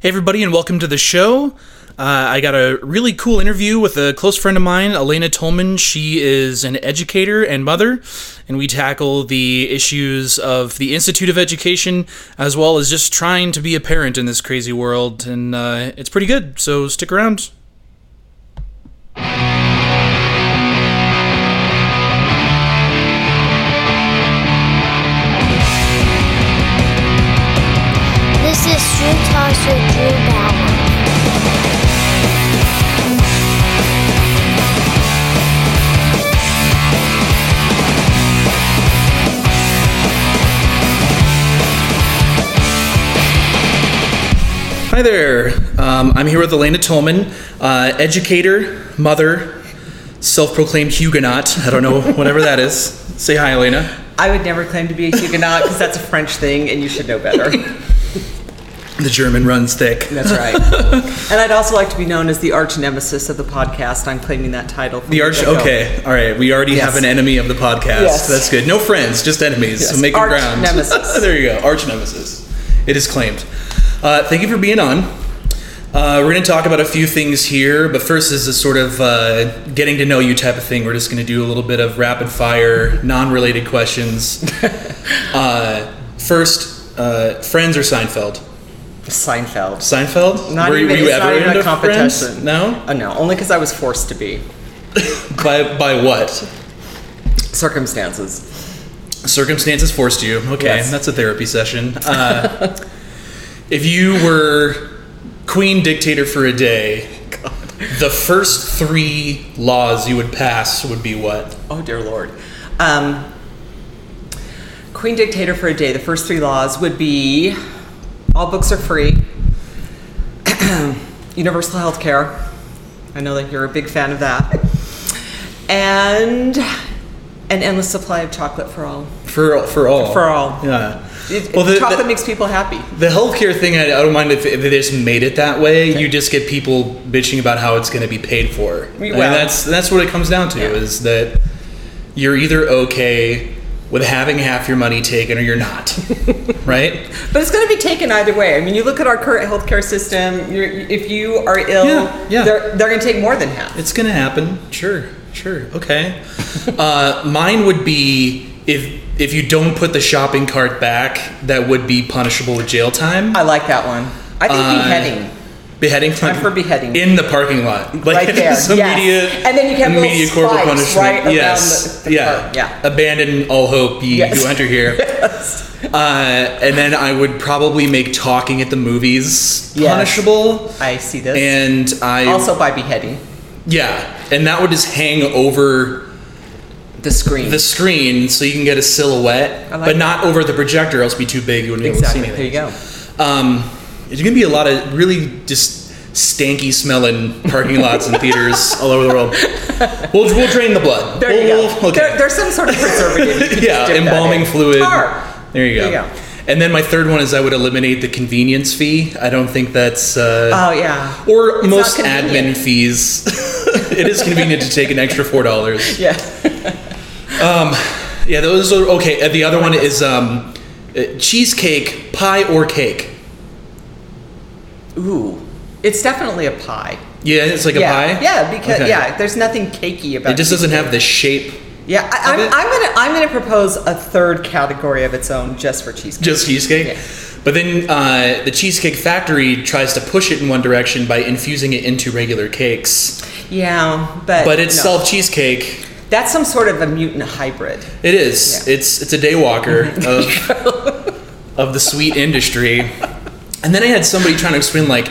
Hey, everybody, and welcome to the show. Uh, I got a really cool interview with a close friend of mine, Elena Tolman. She is an educator and mother, and we tackle the issues of the Institute of Education as well as just trying to be a parent in this crazy world. And uh, it's pretty good, so stick around. Street Drew Bauer. Hi there. Um, I'm here with Elena Tolman, uh, educator, mother, self proclaimed Huguenot. I don't know, whatever that is. Say hi, Elena. I would never claim to be a Huguenot because that's a French thing and you should know better. The German runs thick. That's right. and I'd also like to be known as the arch nemesis of the podcast. I'm claiming that title. The arch. get-go. Okay, all right. We already Yes. have an enemy of the podcast. Yes. That's good. No friends, just enemies. Yes. So make it Arch ground. nemesis. there you go. Arch nemesis. It is claimed. Uh, thank you for being on. Uh, we're going to talk about a few things here, but first is a sort of uh, getting to know you type of thing. We're just going to do a little bit of rapid fire, non-related questions. uh, first, uh, Friends or Seinfeld? Seinfeld. Seinfeld? Not were, even, were you ever even a competition. Friends? No. Oh, no, only because I was forced to be. By by what? Circumstances. Circumstances forced you. Okay, Yes. that's a therapy session. Uh, if you were queen dictator for a day, God. the first three laws you would pass would be what? Oh, dear Lord. Um, Queen dictator for a day. The first three laws would be all books are free, universal health care. I know that you're a big fan of that. And an endless supply of chocolate for all. For for all. For all. Yeah. It, Well, the- chocolate the- makes people happy. The healthcare thing, I, I don't mind if, if they just made it that way. You just get people bitching about how it's going to be paid for. I mean, that's that's what it comes down to Yeah. is that you're either okay with having half your money taken or you're not, right? But it's going to be taken either way. I mean, you look at our current healthcare system. You're, if you are ill, Yeah, yeah. they're, they're going to take more than half. It's gonna happen. Sure, sure. Okay. uh, mine would be if if you don't put the shopping cart back, that would be punishable with jail time. I like that one. I think Uh, beheading. Beheading. Time for beheading. in the parking lot. Like Right there, Some yes. immediate. And then you can have immediate corporal punishment. right yes. the- the yeah. cart, yeah. Abandon all hope. You, Yes. you enter here. Uh, and then I would probably make talking at the movies Yes. punishable. I see this. And I also by beheading yeah, and that would just hang over the screen. the screen so you can get a silhouette, like but not over the projector, else be too big. You wouldn't exactly. be able to see There you go. Um, there's gonna be a lot of really just stanky smelling parking lots and theaters all over the world. We'll, we'll drain the blood. There you We'll- go. we'll- Okay. There, there's some sort of preservative. you yeah, just dip that embalming fluid. Tar. There you go. There you go. And then my third one is I would eliminate the convenience fee. I don't think that's uh, Oh yeah. or It's most admin fees. it is convenient to take an extra four dollars. Yeah. Yeah, those are okay. uh, The other one is um, uh, cheesecake, pie, or cake. Ooh. It's definitely a pie. Yeah, it's like a pie. Yeah, because Okay. yeah, there's nothing cakey about It It just doesn't have the shape. Yeah, I, I'm, of it. I'm gonna I'm gonna propose a third category of its own just for cheesecake. Just cheesecake. Yeah. But then uh, the Cheesecake Factory tries to push it in one direction by infusing it into regular cakes. yeah, but But it's no. self cheesecake. That's some sort of a mutant hybrid. It is. Yeah. It's it's a daywalker of of the sweet industry. And then I had somebody trying to explain like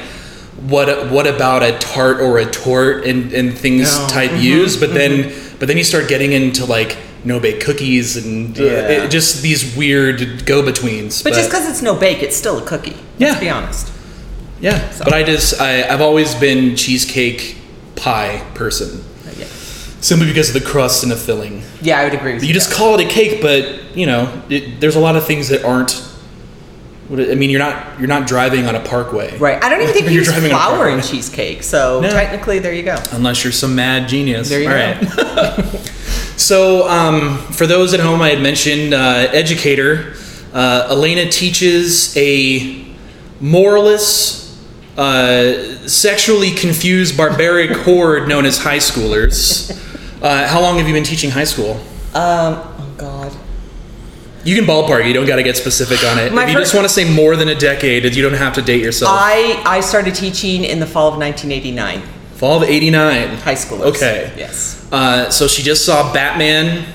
what what about a tart or a torte and, and things Oh, type used, but then but then you start getting into like no bake cookies and uh, Yeah. it- just these weird go betweens. But, just because it's no bake, it's still a cookie. Yeah. Let's be honest. yeah, but I just I, I've always been cheesecake pie person Yeah. simply because of the crust and the filling. Yeah, I would agree with you. You just call it a cake, but you know, it, there's a lot of things that aren't. What I mean, you're not you're not driving on a parkway, right. I don't even think You're you use driving on a flour in cheesecake. So No. technically, there you go. Unless you're some mad genius. There you All go. right. so, um, for those at home, I had mentioned uh, educator. Uh, Elena teaches a moralist uh, sexually confused barbaric horde known as high schoolers. Uh, how long have you been teaching high school? Um, oh God. You can ballpark. You don't got to get specific on it. My if you first- just want to say more than a decade, you don't have to date yourself. I I started teaching in the fall of 1989. Fall of '89. High school. Okay. Yes. Uh, so she just saw Batman,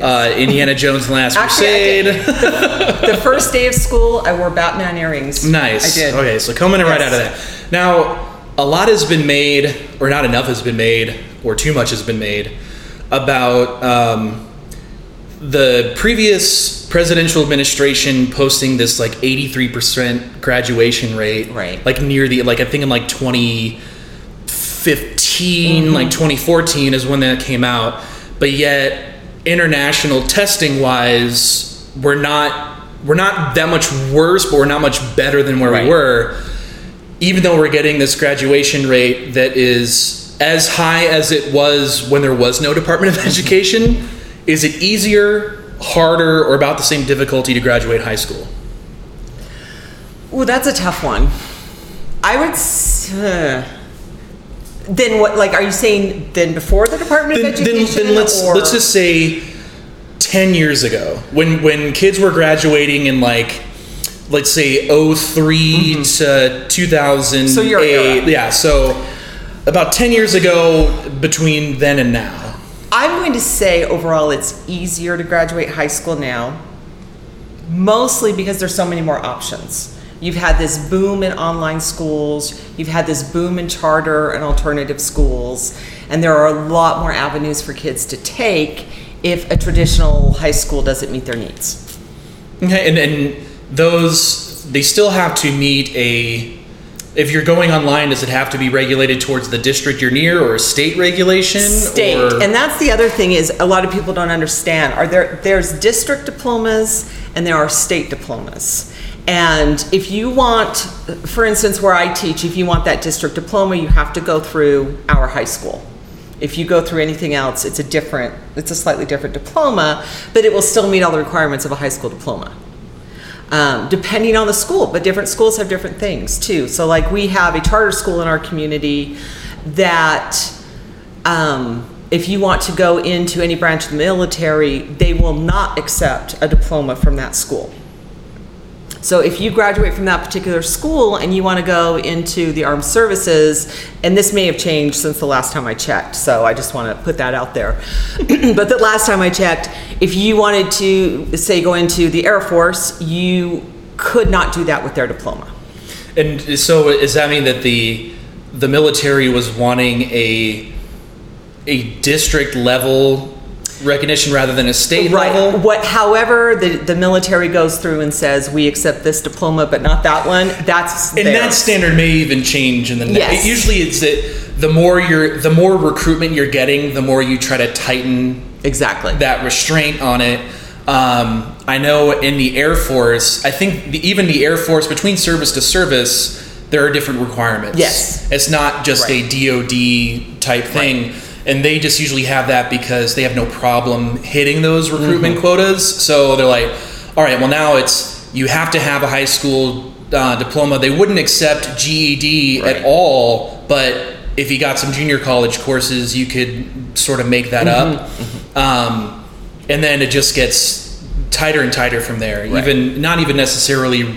uh, Indiana Jones and the Last Actually, Crusade. The first day of school, I wore Batman earrings. Nice. I did. Okay, so coming in right out of that. Now, a lot has been made, or not enough has been made, or too much has been made about um, the previous presidential administration posting this like 83% graduation rate. Right. Like near the, like I think in like 2015, Mm-hmm. like 2014 is when that came out. But yet, international testing wise, we're not. We're not that much worse, but we're not much better than where Right. we were even though we're getting this graduation rate that is as high as it was when there was no Department of Education, is it easier, harder, or about the same difficulty to graduate high school? Ooh, that's a tough one. I would. Uh, then what? Like, are you saying then before the Department Then, of Education? then let's or- let's just say ten years ago, when when kids were graduating in like let's say 3 to 2008 Mm-hmm. So yeah so about 10 years ago between then and now I'm going to say overall it's easier to graduate high school now, mostly because there's so many more options. You've had this boom in online schools, you've had this boom in charter and alternative schools, and there are a lot more avenues for kids to take if a traditional high school doesn't meet their needs. Okay, and and those they still have to meet a. If you're going online, does it have to be regulated towards the district you're near, or a state regulation? state. or- and that's the other thing is a lot of people don't understand. Are there there's district diplomas and there are state diplomas. And if you want for instance where i teach if you want that district diploma you have to go through our high school. If you go through anything else it's a different it's a slightly different diploma but it will still meet all the requirements of a high school diploma um, depending on the school, but different schools have different things too. So, like, we have a charter school in our community that um, if you want to go into any branch of the military, they will not accept a diploma from that school. So if you graduate from that particular school and you want to go into the armed services, and this may have changed since the last time I checked, so I just want to put that out there. but the last time I checked, if you wanted to say go into the Air Force, you could not do that with their diploma. And so, does that mean that the the military was wanting a a district level recognition rather than a state level? What, however, the, the military goes through and says, we accept this diploma, but not that one, that's And theirs. that standard may even change in the next. Yes. Usually, it's that the more you're, the more recruitment you're getting, the more you try to tighten Exactly. that restraint on it. Um, I know in the Air Force, I think the, even the Air Force, between service to service, there are different requirements. Yes. It's not just Right. a DoD type thing. And they just usually have that because they have no problem hitting those recruitment Mm-hmm. quotas. So they're like, all right, well, now it's you have to have a high school uh, diploma. They wouldn't accept GED Right. at all, but if you got some junior college courses, you could sort of make that Mm-hmm. up. Um, and then it just gets tighter and tighter from there. Even not even necessarily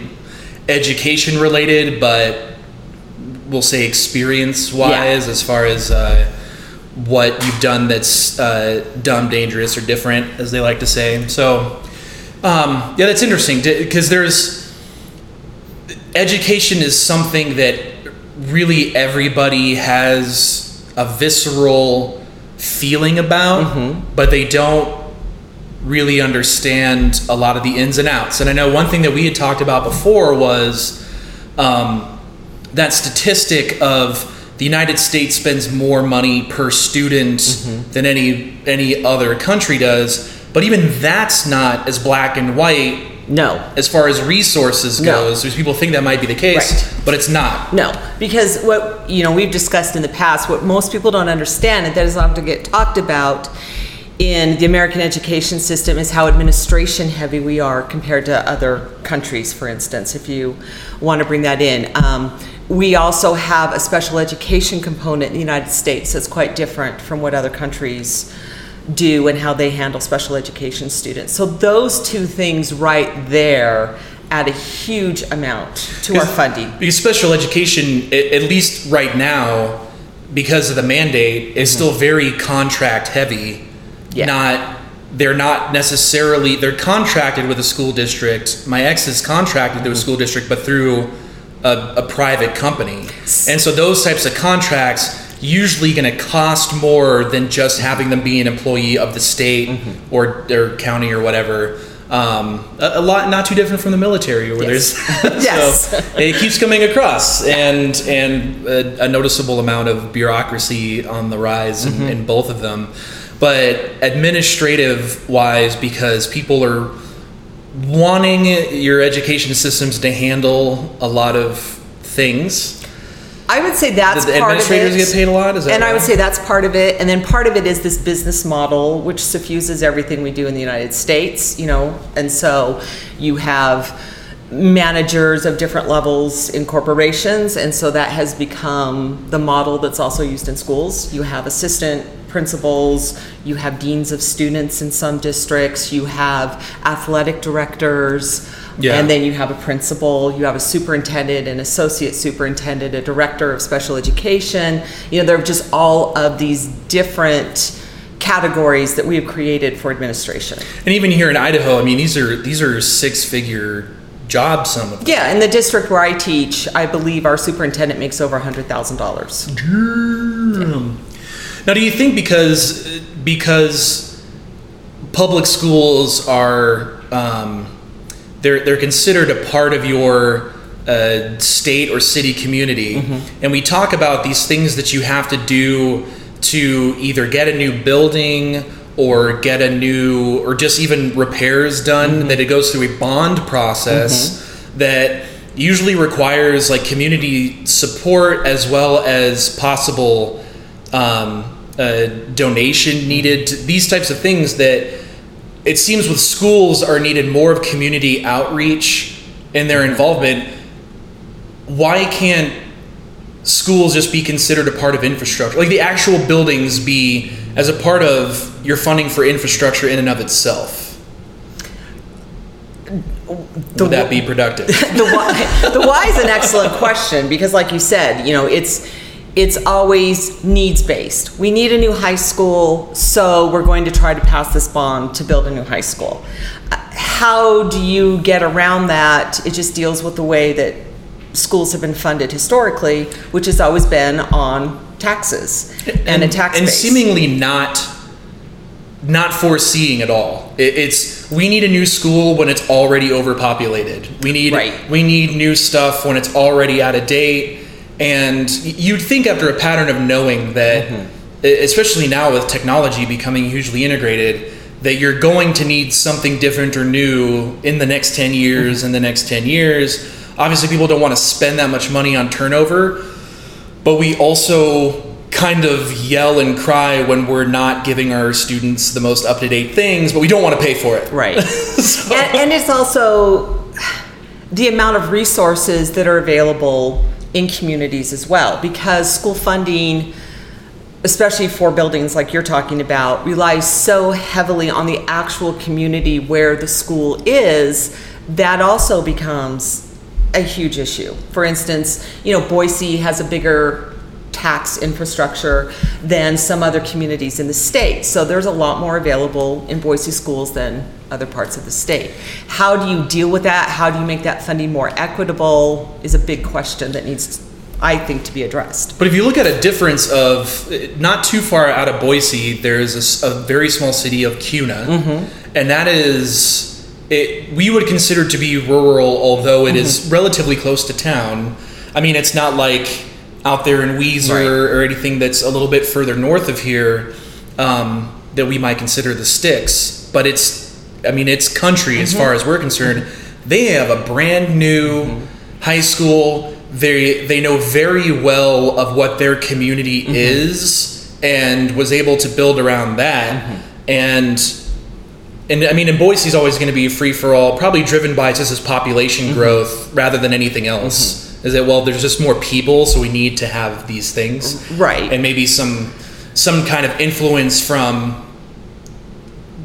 education related, but we'll say experience wise, as far as uh, what you've done that's uh, dumb, dangerous, or different, as they like to say. So, um, yeah, that's interesting because there's education is something that really everybody has a visceral feeling about, but they don't really understand a lot of the ins and outs. And I know one thing that we had talked about before was um, that statistic of the United States spends more money per student mm-hmm. than any any other country does. But even that's not as black and white no. as far as resources No. goes. There's people think that might be the case, Right. but it's not. No, because what you know we've discussed in the past, what most people don't understand, and that is often get talked about, in the American education system is how administration heavy we are compared to other countries, for instance, if you want to bring that in. Um, we also have a special education component in the United States that's quite different from what other countries do and how they handle special education students. So those two things right there add a huge amount to our funding. Because special education, at least right now, because of the mandate, is still very contract heavy. Yeah. Not they're not necessarily they're contracted with a school district. My ex is contracted to a school district, but through a, a private company. And so those types of contracts usually going to cost more than just having them be an employee of the state or their county or whatever. Um, a, a lot not too different from the military, where Yes. there's Yes. so it keeps coming across, and and a, a noticeable amount of bureaucracy on the rise in, in both of them. But administrative wise, because people are wanting your education systems to handle a lot of things. I would say that's The part of it. administrators get paid a lot? Is that and I would say that's part of it. And then part of it is this business model, which suffuses everything we do in the United States, you know. And so you have managers of different levels in corporations, and so that has become the model that's also used in schools. You have assistant principals, you have deans of students in some districts, you have athletic directors. Yeah. And then you have a principal, you have a superintendent, an associate superintendent, a director of special education. You know, there are just all of these different categories that we have created for administration. And even here in Idaho, I mean, these are these are six figure jobs. Some of them. Yeah, in the district where I teach, I believe our superintendent makes over a $100,000. Now, do you think because because public schools are um, they're they're considered a part of your uh, state or city community, and we talk about these things that you have to do to either get a new building or get a new or just even repairs done that it goes through a bond process that usually requires like community support as well as possible um, uh, donation needed these types of things that it seems with schools are needed more of community outreach in their involvement why can't schools just be considered a part of infrastructure? Like the actual buildings be as a part of your funding for infrastructure in and of itself. Would that be productive? The the why is an excellent question because, like you said, you know, it's it's always needs based. We need a new high school, so we're going to try to pass this bond to build a new high school. How do you get around that? It just deals with the way that schools have been funded historically, which has always been on taxes and, a tax and base. seemingly not not foreseeing at all it, it's we need a new school when it's already overpopulated we need Right. we need new stuff when it's already out of date and you'd think after a pattern of knowing that Mm-hmm. especially now with technology becoming hugely integrated that you're going to need something different or new in the next 10 years Mm-hmm. in the next 10 years obviously people don't want to spend that much money on turnover but we also kind of yell and cry when we're not giving our students the most up to date things, but we don't want to pay for it. Right. and, and it's also the amount of resources that are available in communities as well, because school funding, especially for buildings like you're talking about, relies so heavily on the actual community where the school is, that also becomes a huge issue. For instance, you know, Boise has a bigger tax infrastructure than some other communities in the state. So there's a lot more available in Boise schools than other parts of the state. How do you deal with that? How do you make that funding more equitable is a big question that needs, I think, to be addressed. But if you look at a difference of not too far out of Boise, there's a very small city of Kuna, mm-hmm. and that is it, we would consider to be rural, although it mm-hmm. is relatively close to town. I mean, it's not like out there in Weiser Right. or anything that's a little bit further north of here um, that we might consider the sticks, but it's I mean, it's country as mm-hmm. far as we're concerned. They have a brand new mm-hmm. high school. They they know very well of what their community mm-hmm. is and was able to build around that. and and I mean, in Boise's always going to be a free for all, probably driven by just this population Mm-hmm. growth rather than anything else. Is that well? There's just more people, so we need to have these things, Right. And maybe some some kind of influence from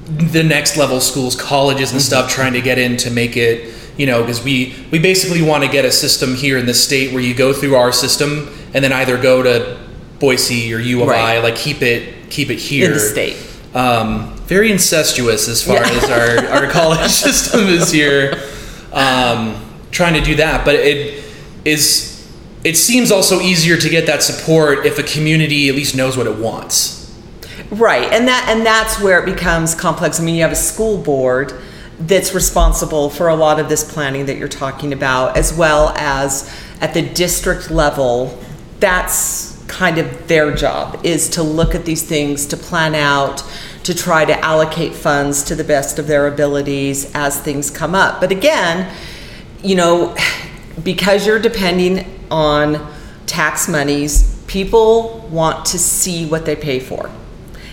the next level schools, colleges and stuff, trying to get in to make it. You know, because we we basically want to get a system here in the state where you go through our system and then either go to Boise or U of I, like keep it keep it here In the state. um, very incestuous as far Yeah. as our, our college system is here um, trying to do that but it is it seems also easier to get that support if a community at least knows what it wants Right, and that and that's where it becomes complex. I mean, you have a school board that's responsible for a lot of this planning that you're talking about, as well as at the district level. That's kind of their job is to look at these things, to plan out, to try to allocate funds to the best of their abilities as things come up. But again, you know, because you're depending on tax monies, people want to see what they pay for.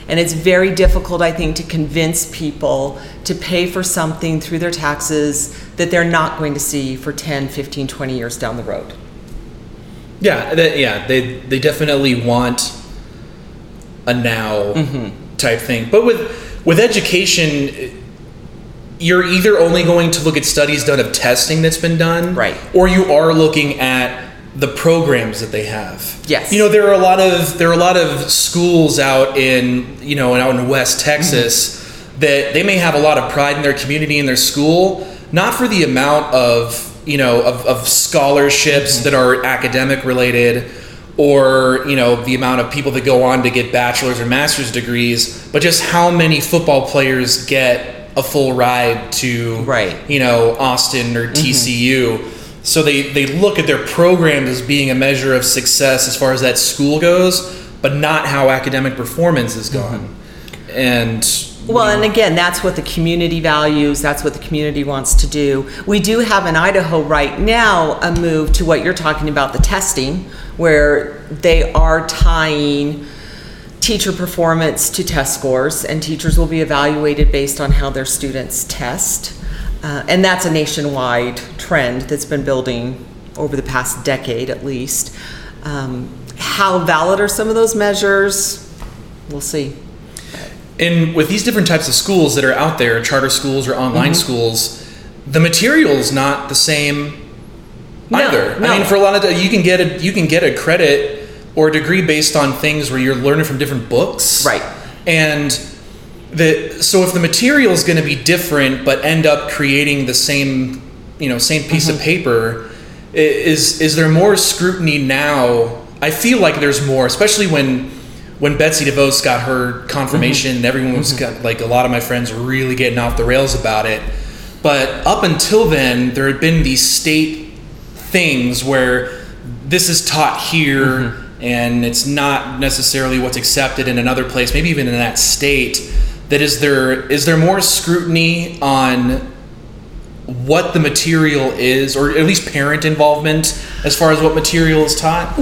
And it's very difficult, I think, to convince people to pay for something through their taxes that they're not going to see for 10, 15, 20 years down the road. yeah that, yeah they they definitely want a now mm-hmm. type thing but with with education you're either only going to look at studies done of testing that's been done Right. or you are looking at the programs that they have Yes. you know there are a lot of there are a lot of schools out in you know out in west texas mm-hmm. that they may have a lot of pride in their community and their school not for the amount of you know of, of scholarships mm-hmm. that are academic related or you know the amount of people that go on to get bachelor's or master's degrees but just how many football players get a full ride to Right. you know austin or mm-hmm. tcu so they, they look at their programs as being a measure of success as far as that school goes but not how academic performance is gone. Mm-hmm. And Well, and again, that's what the community values, that's what the community wants to do. We do have in Idaho right now a move to what you're talking about, the testing, where they are tying teacher performance to test scores, and teachers will be evaluated based on how their students test. Uh, and that's a nationwide trend that's been building over the past decade at least. Um, how valid are some of those measures? We'll see. and with these different types of schools that are out there charter schools or online Mm-hmm. schools the material's not the same No, either no. i mean for a lot of you can get a you can get a credit or a degree based on things where you're learning from different books Right. and the so if the material is going to be different but end up creating the same you know same piece Mm-hmm. of paper is is there more scrutiny now i feel like there's more especially when when betsy devos got her confirmation Mm-hmm. and everyone was got, like a lot of my friends were really getting off the rails about it but up until then there had been these state things where this is taught here Mm-hmm. And it's not necessarily what's accepted in another place maybe even in that state that is there is there more scrutiny on what the material is or at least parent involvement as far as what material is taught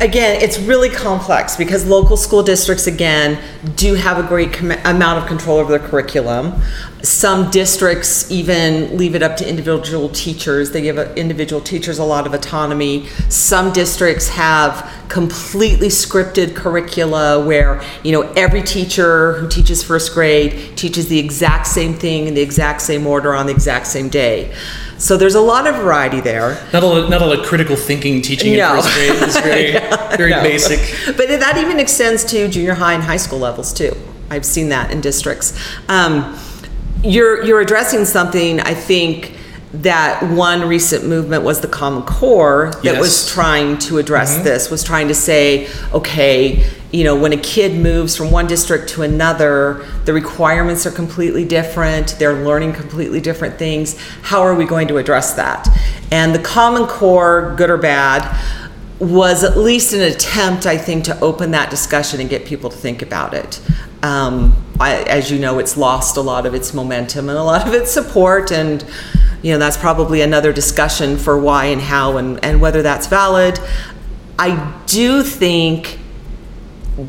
again, it's really complex because local school districts, again, do have a great com- amount of control over their curriculum. Some districts even leave it up to individual teachers. They give individual teachers a lot of autonomy. Some districts have completely scripted curricula where, you know, every teacher who teaches first grade teaches the exact same thing in the exact same order on the exact same day. So there's a lot of variety there. not a lot, not a lot of critical thinking teaching No. in first grade is very very No. basic But that even extends to junior high and high school levels too. I've seen that in districts. Um, you're you're addressing something I think that one recent movement was the Common Core that was trying to address mm-hmm. this, was trying to say, okay, you know, when a kid moves from one district to another, the requirements are completely different, they're learning completely different things. How are we going to address that? And the Common Core, good or bad, was at least an attempt, I think, to open that discussion and get people to think about it. Um, I, as you know, it's lost a lot of its momentum and a lot of its support, and you know that's probably another discussion for why and how and, and whether that's valid. I do think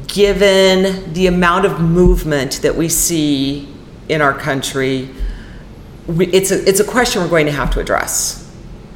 given the amount of movement that we see in our country, it's a, it's a question we're going to have to address.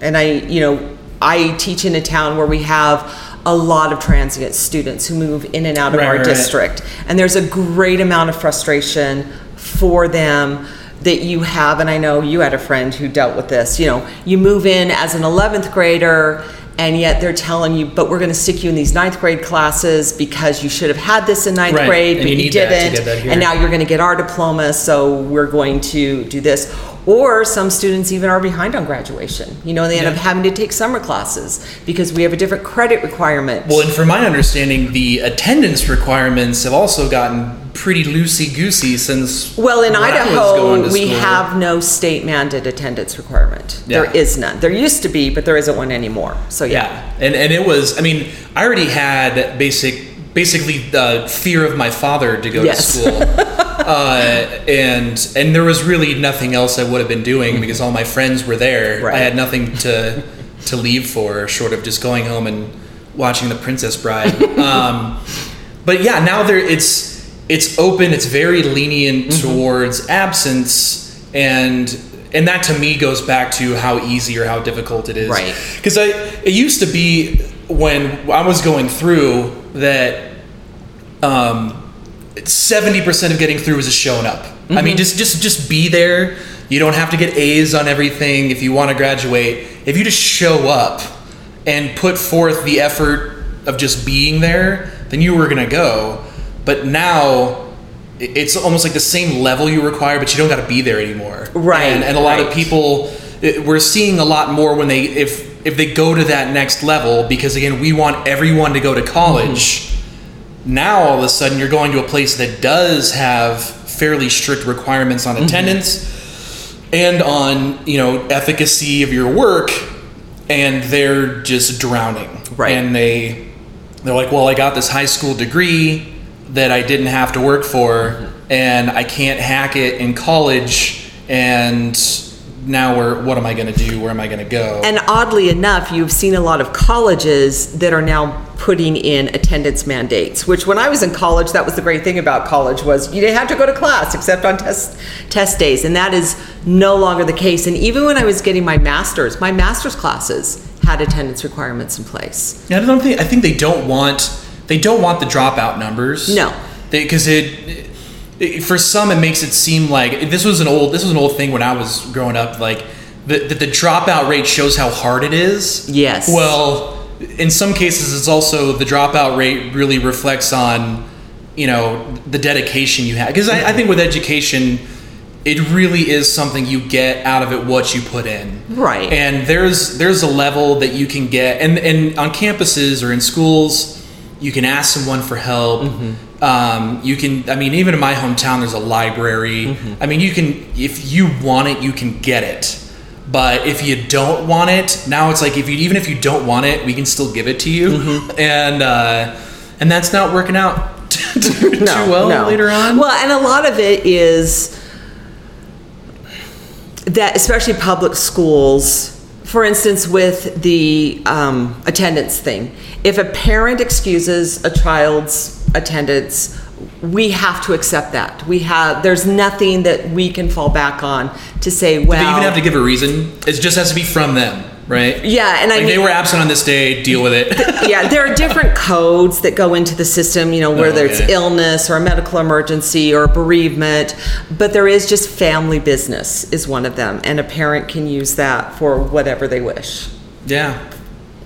And I, you know, I teach in a town where we have a lot of transient students who move in and out of Right, our right, district. And there's a great amount of frustration for them that you have, and I know you had a friend who dealt with this. You know, you move in as an 11th grader, and yet they're telling you, but we're going to stick you in these ninth grade classes because you should have had this in ninth Right, grade, and but you you, need that to didn't. and now you're going to get our diploma, so we're going to do this. Or some students even are behind on graduation. You know, and they end up having to take summer classes because we have a different credit requirement. Well, and from my understanding, the attendance requirements have also gotten pretty loosey goosey since. Well, in when I was going Idaho, we have no state mandated attendance requirement. Yeah. There is none. There used to be, but there isn't one anymore. So yeah. Yeah, and and it was. I mean, I already had basic, basically the fear of my father to go Yes. to school, uh, and and there was really nothing else I would have been doing because all my friends were there. Right. I had nothing to to leave for, short of just going home and watching The Princess Bride. um, but yeah, now there it's it's open. It's very lenient Mm-hmm. towards absence, and and that to me goes back to how easy or how difficult it is. Right. Because I it used to be when I was going through that um, seventy percent of getting through is just showing up. I Mm-hmm. mean, just just just be there. You don't have to get A's on everything if you want to graduate. If you just show up and put forth the effort of just being there, then you were gonna go. But now it's almost like the same level you require, but you don't got to be there anymore. Right, And, and a lot of people, we're seeing a lot more when they if if they go to that next level because again, we want everyone to go to college now all of a sudden you're going to a place that does have fairly strict requirements Mm-hmm. on attendance and on you know efficacy of your work and they're just drowning Right. and they they're like well i got this high school degree that i didn't have to work for Mm-hmm. and i can't hack it in college and now where what am i going to do where am i going to go And oddly enough, you've seen a lot of colleges that are now putting in attendance mandates. Which, when I was in college, that was the great thing about college was you didn't have to go to class except on test test days, and that is no longer the case. And even when I was getting my master's, my master's classes had attendance requirements in place. Yeah, I don't think I think they don't want they don't want the dropout numbers. No. because it for some it makes it seem like this was an old this was an old thing when I was growing up. Like the the, the dropout rate shows how hard it is. Yes. Well, in some cases, it's also the dropout rate really reflects on you know the dedication you have because I, I think with education. It really is something you get out of it what you put in. Right. And there's there's a level that you can get and and on campuses or in schools you can ask someone for help Mm-hmm. Um, you can i mean even in my hometown there's a library. Mm-hmm. i mean you can if you want it you can get it. But if you don't want it now it's like if you even if you don't want it we can still give it to you. Mm-hmm. and uh, and that's not working out too, too well later on. Well, and a lot of it is that, especially public schools, for instance, with the um, attendance thing, if a parent excuses a child's attendance, we have to accept that. We have there's nothing that we can fall back on to say, well, they even have to give a reason it just has to be from them right yeah, and I mean, they were absent on this day deal with it yeah, there are different codes that go into the system, you know, whether oh, it's okay. illness or a medical emergency or bereavement, but there is just family business is one of them, and a parent can use that for whatever they wish. yeah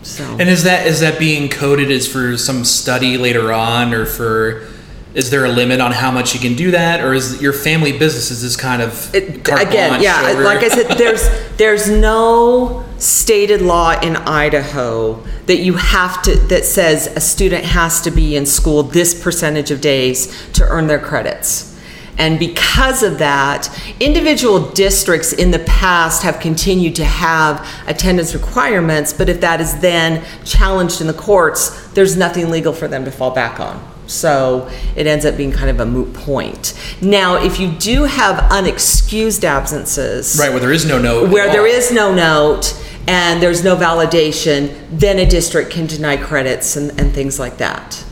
So And is that is that being coded as for some study later on, or for is there a limit on how much you can do that, or is your family business is this kind of It- again, yeah, over- like I said, there's there's no stated law in Idaho that you have to that says a student has to be in school this percentage of days to earn their credits. And because of that, individual districts in the past have continued to have attendance requirements, but if that is then challenged in the courts, there's nothing legal for them to fall back on. So it ends up being kind of a moot point. Now, if you do have unexcused absences, right where there is no note, where there is no note and there's no validation, then a district can deny credits and, and things like that.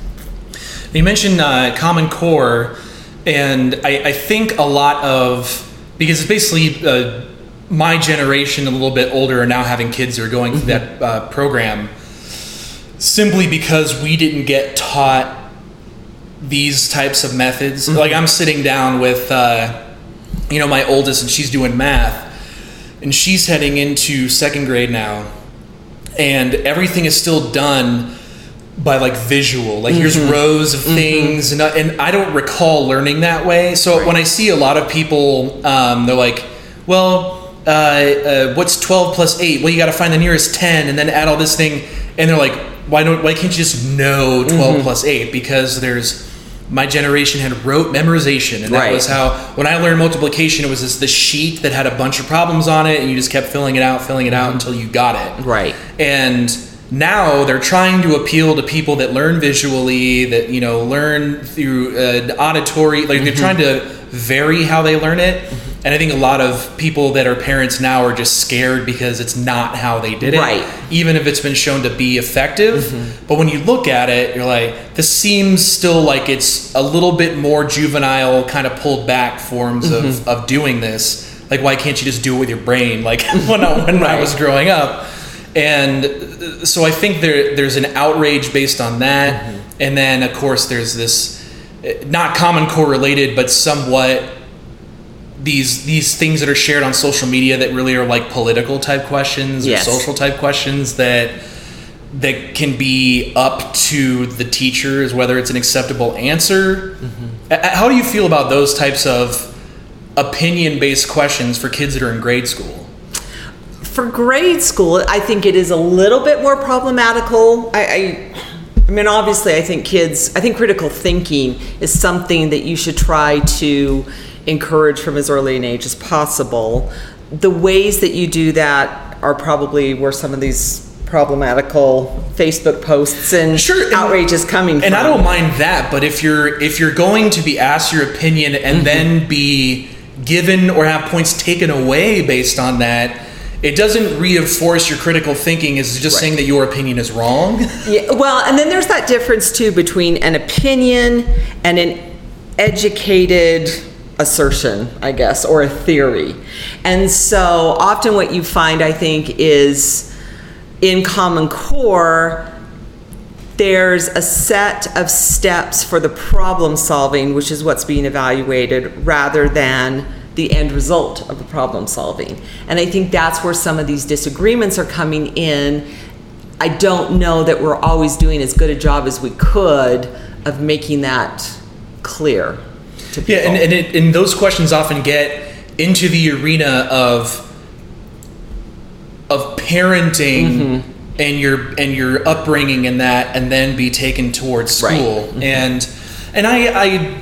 You mentioned uh, Common Core, and I, I think a lot of because it's basically uh, my generation, a little bit older, are now having kids who are going through that uh, program simply because we didn't get taught these types of methods. Like I'm sitting down with, uh, you know, my oldest, and she's doing math, and she's heading into second grade now, and everything is still done by like visual. Like here's rows of things, and I, and I don't recall learning that way. So when I see a lot of people, um, they're like, well. Uh, uh, what's 12 plus 8 well you got to find the nearest 10 and then add all this thing and they're like why don't why can't you just know 12 plus 8 because there's my generation had rote memorization and that Right. was how when i learned multiplication it was this, this sheet that had a bunch of problems on it and you just kept filling it out filling it out until you got it Right. and now they're trying to appeal to people that learn visually that you know learn through uh, auditory like they're mm-hmm. trying to vary how they learn it. And i think a lot of people that are parents now are just scared because it's not how they did it Right. even if it's been shown to be effective. Mm-hmm. But when you look at it you're like this seems still like it's a little bit more juvenile kind of pulled back forms of, mm-hmm. of doing this. Like why can't you just do it with your brain? Like when, I, when I was growing up and so I think there there's an outrage based on that, and then of course there's this not common core related, but somewhat these these things that are shared on social media that really are like political type questions Yes. or social type questions that that can be up to the teachers whether it's an acceptable answer. Uh, How do you feel about those types of opinion based questions for kids that are in grade school? For grade school, I think it is a little bit more problematical. I, I, I mean, obviously, I think kids, I think critical thinking is something that you should try to encourage from as early an age as possible. The ways that you do that are probably where some of these problematical Facebook posts and Sure, and- outrage is coming from. And I don't mind that, but if you're if you're going to be asked your opinion and Mm-hmm. then be given or have points taken away based on that, it doesn't reinforce your critical thinking. is just saying that your opinion is wrong. Yeah, well, and then there's that difference too between an opinion and an educated assertion, I guess, or a theory. And so often what you find, I think, is in Common Core, there's a set of steps for the problem solving, which is what's being evaluated, rather than the end result of the problem solving. And I think that's where some of these disagreements are coming in. I don't know that we're always doing as good a job as we could of making that clear to people. Yeah, and and, it, and those questions often get into the arena of of parenting Mm-hmm. and your and your upbringing and that, and then be taken towards Right. school. Mm-hmm. And and I I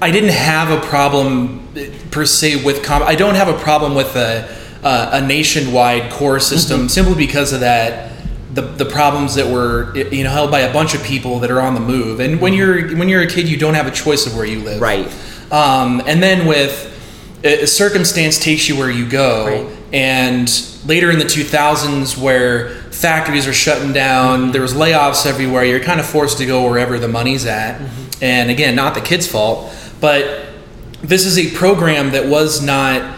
I didn't have a problem eh, per se with com. I don't have a problem with a uh, a nationwide core system Mm-hmm. simply because of that. The, the problems that were eh, you know held by a bunch of people that are on the move and when you're when you're a kid you don't have a choice of where you live Right. um, and then with uh, circumstance takes you where you go Right. and later in the 2000s where factories are shutting down Mm-hmm. there was layoffs everywhere you're kind of forced to go wherever the money's at Mm-hmm. and again not the kids fault but this is a program that was not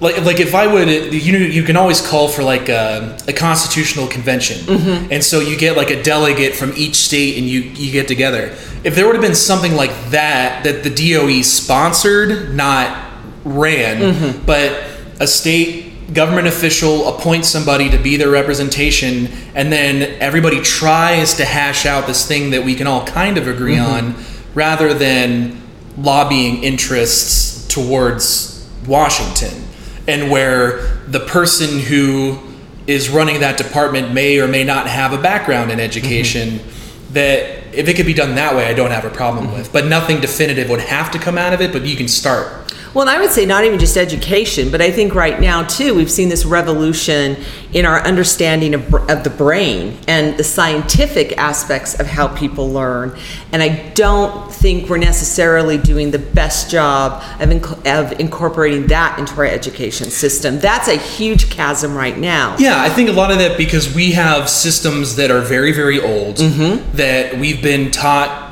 like, like if I would, you you can always call for like a, a constitutional convention, Mm-hmm. and so you get like a delegate from each state, and you you get together. If there would have been something like that that the DOE sponsored, not ran, Mm-hmm. but a state government official appoints somebody to be their representation, and then everybody tries to hash out this thing that we can all kind of agree Mm-hmm. on, rather than lobbying interests towards Washington, and where the person who is running that department may or may not have a background in education. Mm-hmm. That if it could be done that way, I don't have a problem mm-hmm. with. But nothing definitive would have to come out of it. But you can start. Well, and I would say not even just education, but I think right now too, we've seen this revolution in our understanding of, of the brain and the scientific aspects of how people learn. And I don't think we're necessarily doing the best job of, inc- of incorporating that into our education system. That's a huge chasm right now. Yeah, I think a lot of that because we have systems that are very, very old mm-hmm. that we've been taught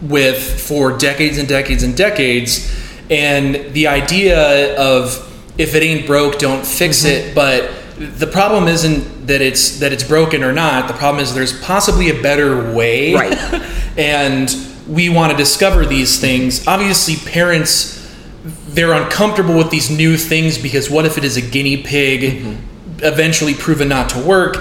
with for decades and decades and decades. And the idea of if it ain't broke, don't fix mm-hmm. it. But the problem isn't that it's that it's broken or not. The problem is there's possibly a better way. Right. and we want to discover these things. Obviously, parents they're uncomfortable with these new things because what if it is a guinea pig mm-hmm. eventually proven not to work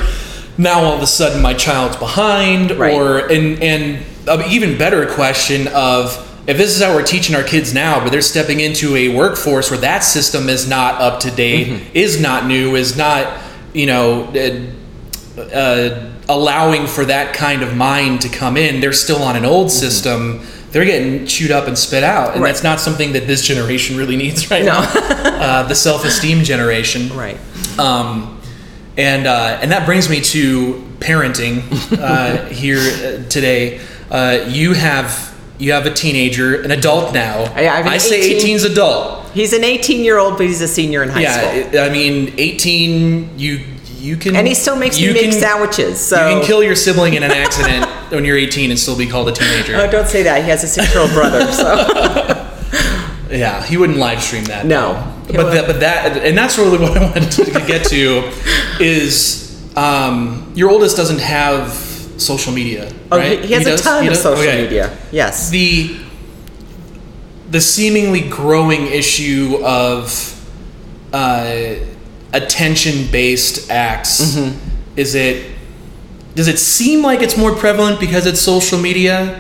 now all of a sudden my child's behind Right. or and and an even better question of if this is how we're teaching our kids now but they're stepping into a workforce where that system is not up to date is not new is not you know uh, uh, allowing for that kind of mind to come in they're still on an old system they're getting chewed up and spit out and Right. that's not something that this generation really needs right No. now uh, the self-esteem generation Right. um, and uh, and that brings me to parenting uh, here uh, today. Uh, you have you have a teenager, an adult now. I have an say 18 18's adult. He's an 18 year old, but he's a senior in high school. Yeah, I I mean 18. You you can And he still makes you make can- sandwiches, so- you can kill your sibling in an accident when you're 18 and still be called a teenager. Oh, don't say that. He has a six year old brother. So Yeah, he wouldn't live stream that. No. but that, but that, and that's really what I wanted to get to, is um, your oldest doesn't have social media. oh, right? he, he has a does? ton He of does? social Okay. media. Yes. The the seemingly growing issue of uh, attention based acts Mm-hmm. is it does it seem like it's more prevalent because it's social media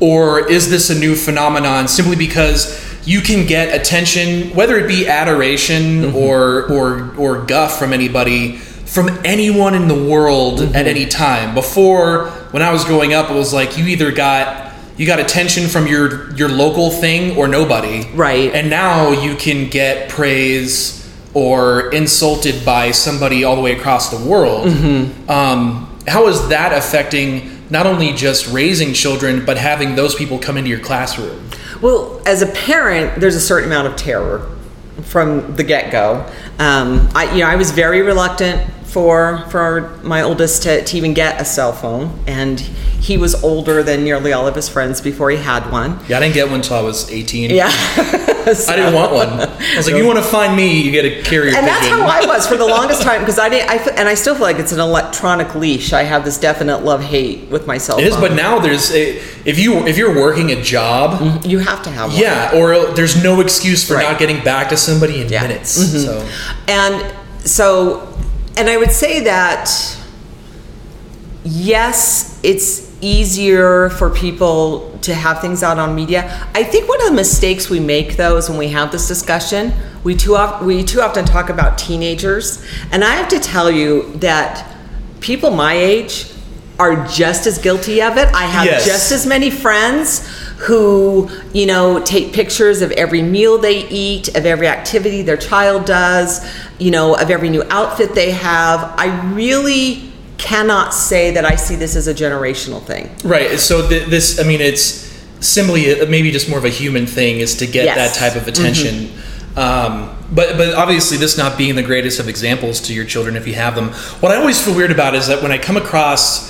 or is this a new phenomenon simply because you can get attention whether it be adoration or or or guff from anybody from anyone in the world at any time. Before when i was growing up it was like you either got you got attention from your your local thing or nobody. Right. and now you can get praise or insulted by somebody all the way across the world. Um, how is that affecting not only just raising children but having those people come into your classroom? Well, as a parent, there's a certain amount of terror from the get go. Um, I, you know, I was very reluctant for for my oldest to, to even get a cell phone, and he was older than nearly all of his friends before he had one. yeah i didn't get one until i was 18 Yeah, i didn't want one i was like you want to find me you get a carrier and that's how I was for the longest time because I didn't. I and I still feel like it's an electronic leash. I have this definite love hate with my cell it is but now there's a, if you if you're working a job you have to have one. yeah or there's no excuse for Right. not getting back to somebody in Yeah. Mm-hmm. minutes so And so, and I would say that yes, it's easier for people to have things out on media. I think one of the mistakes we make though is when we have this discussion, we too often we too often talk about teenagers, and I have to tell you that people my age are just as guilty of it. I have Yes. just as many friends who, you know, take pictures of every meal they eat, of every activity their child does, you know, of every new outfit they have. I really cannot say that I see this as a generational thing. Right. So th- this, I mean, it's simply uh, maybe just more of a human thing is to get Yes. that type of attention. Um, but but obviously, this not being the greatest of examples to your children if you have them. What I always feel weird about is that when I come across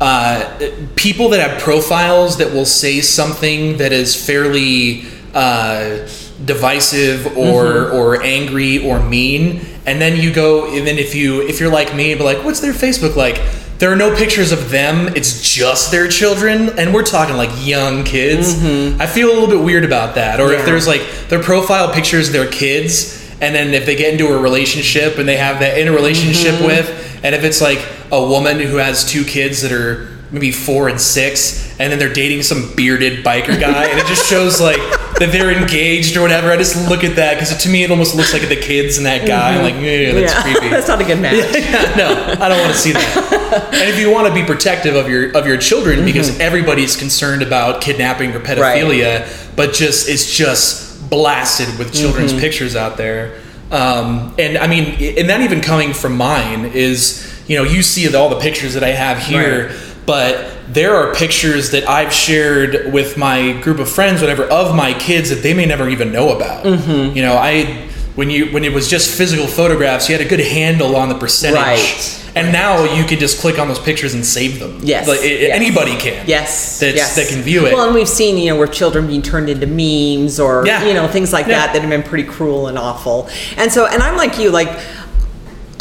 uh, people that have profiles that will say something that is fairly uh, divisive or or angry or mean, and then you go and then if you if you're like me, but like, what's their Facebook like? There are no pictures of them. It's just their children, and we're talking like young kids. I feel a little bit weird about that. Or if there's like their profile pictures their kids, and then if they get into a relationship and they have that in a relationship with, and if it's like a woman who has two kids that are maybe four and six, and then they're dating some bearded biker guy, and it just shows like that they're engaged or whatever. I just look at that because to me it almost looks like the kids and that guy. I'm like, mm-hmm. yeah, that's creepy. that's not a good match. Yeah, no, I don't want to see that. and if you want to be protective of your of your children, mm-hmm. because everybody's concerned about kidnapping or pedophilia, but just it's just blasted with children's mm-hmm. pictures out there. Um, and I mean, and that even coming from mine is, you know, you see all the pictures that I have here, Right. but there are pictures that I've shared with my group of friends, whatever, of my kids that they may never even know about. Mm-hmm. You know, I when you when it was just physical photographs, you had a good handle on the percentage Right. And now you can just click on those pictures and save them. Yes, like, it- yes. anybody can. Yes, that's, yes. that can view it. Well, and we've seen you know where children being turned into memes or Yeah. you know things like Yeah. that that have been pretty cruel and awful. And so, and I'm like you, like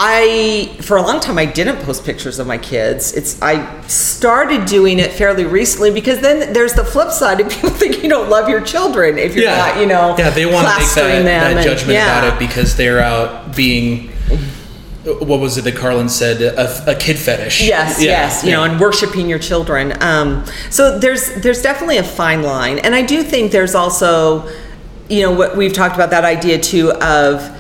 I for a long time I didn't post pictures of my kids. It's I started doing it fairly recently because then there's the flip side of people think you don't love your children if you're not you know yeah, they want to make that, that and- judgment yeah. about it because they're out being. What was it that Carlin said? A, a kid fetish. Yes, Yeah, yes, you know, and worshiping your children. Um, so there's there's definitely a fine line, and I do think there's also, you know, what we've talked about that idea too of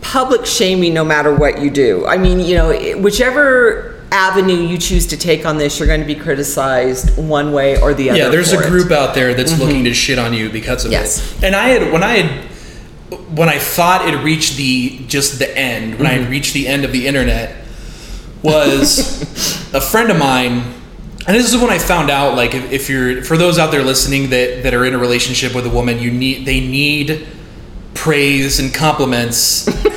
public shaming, no matter what you do. I mean, you know, whichever avenue you choose to take on this, you're going to be criticized one way or the other. Yeah, there's a it. group out there that's mm-hmm. looking to shit on you because of Yes. it. And I had when I had when I thought it reached the just the end, when I had mm-hmm. reached the end of the internet, was a friend of mine. And this is when I found out, like, if, if you're for those out there listening that that are in a relationship with a woman, you need they need praise and compliments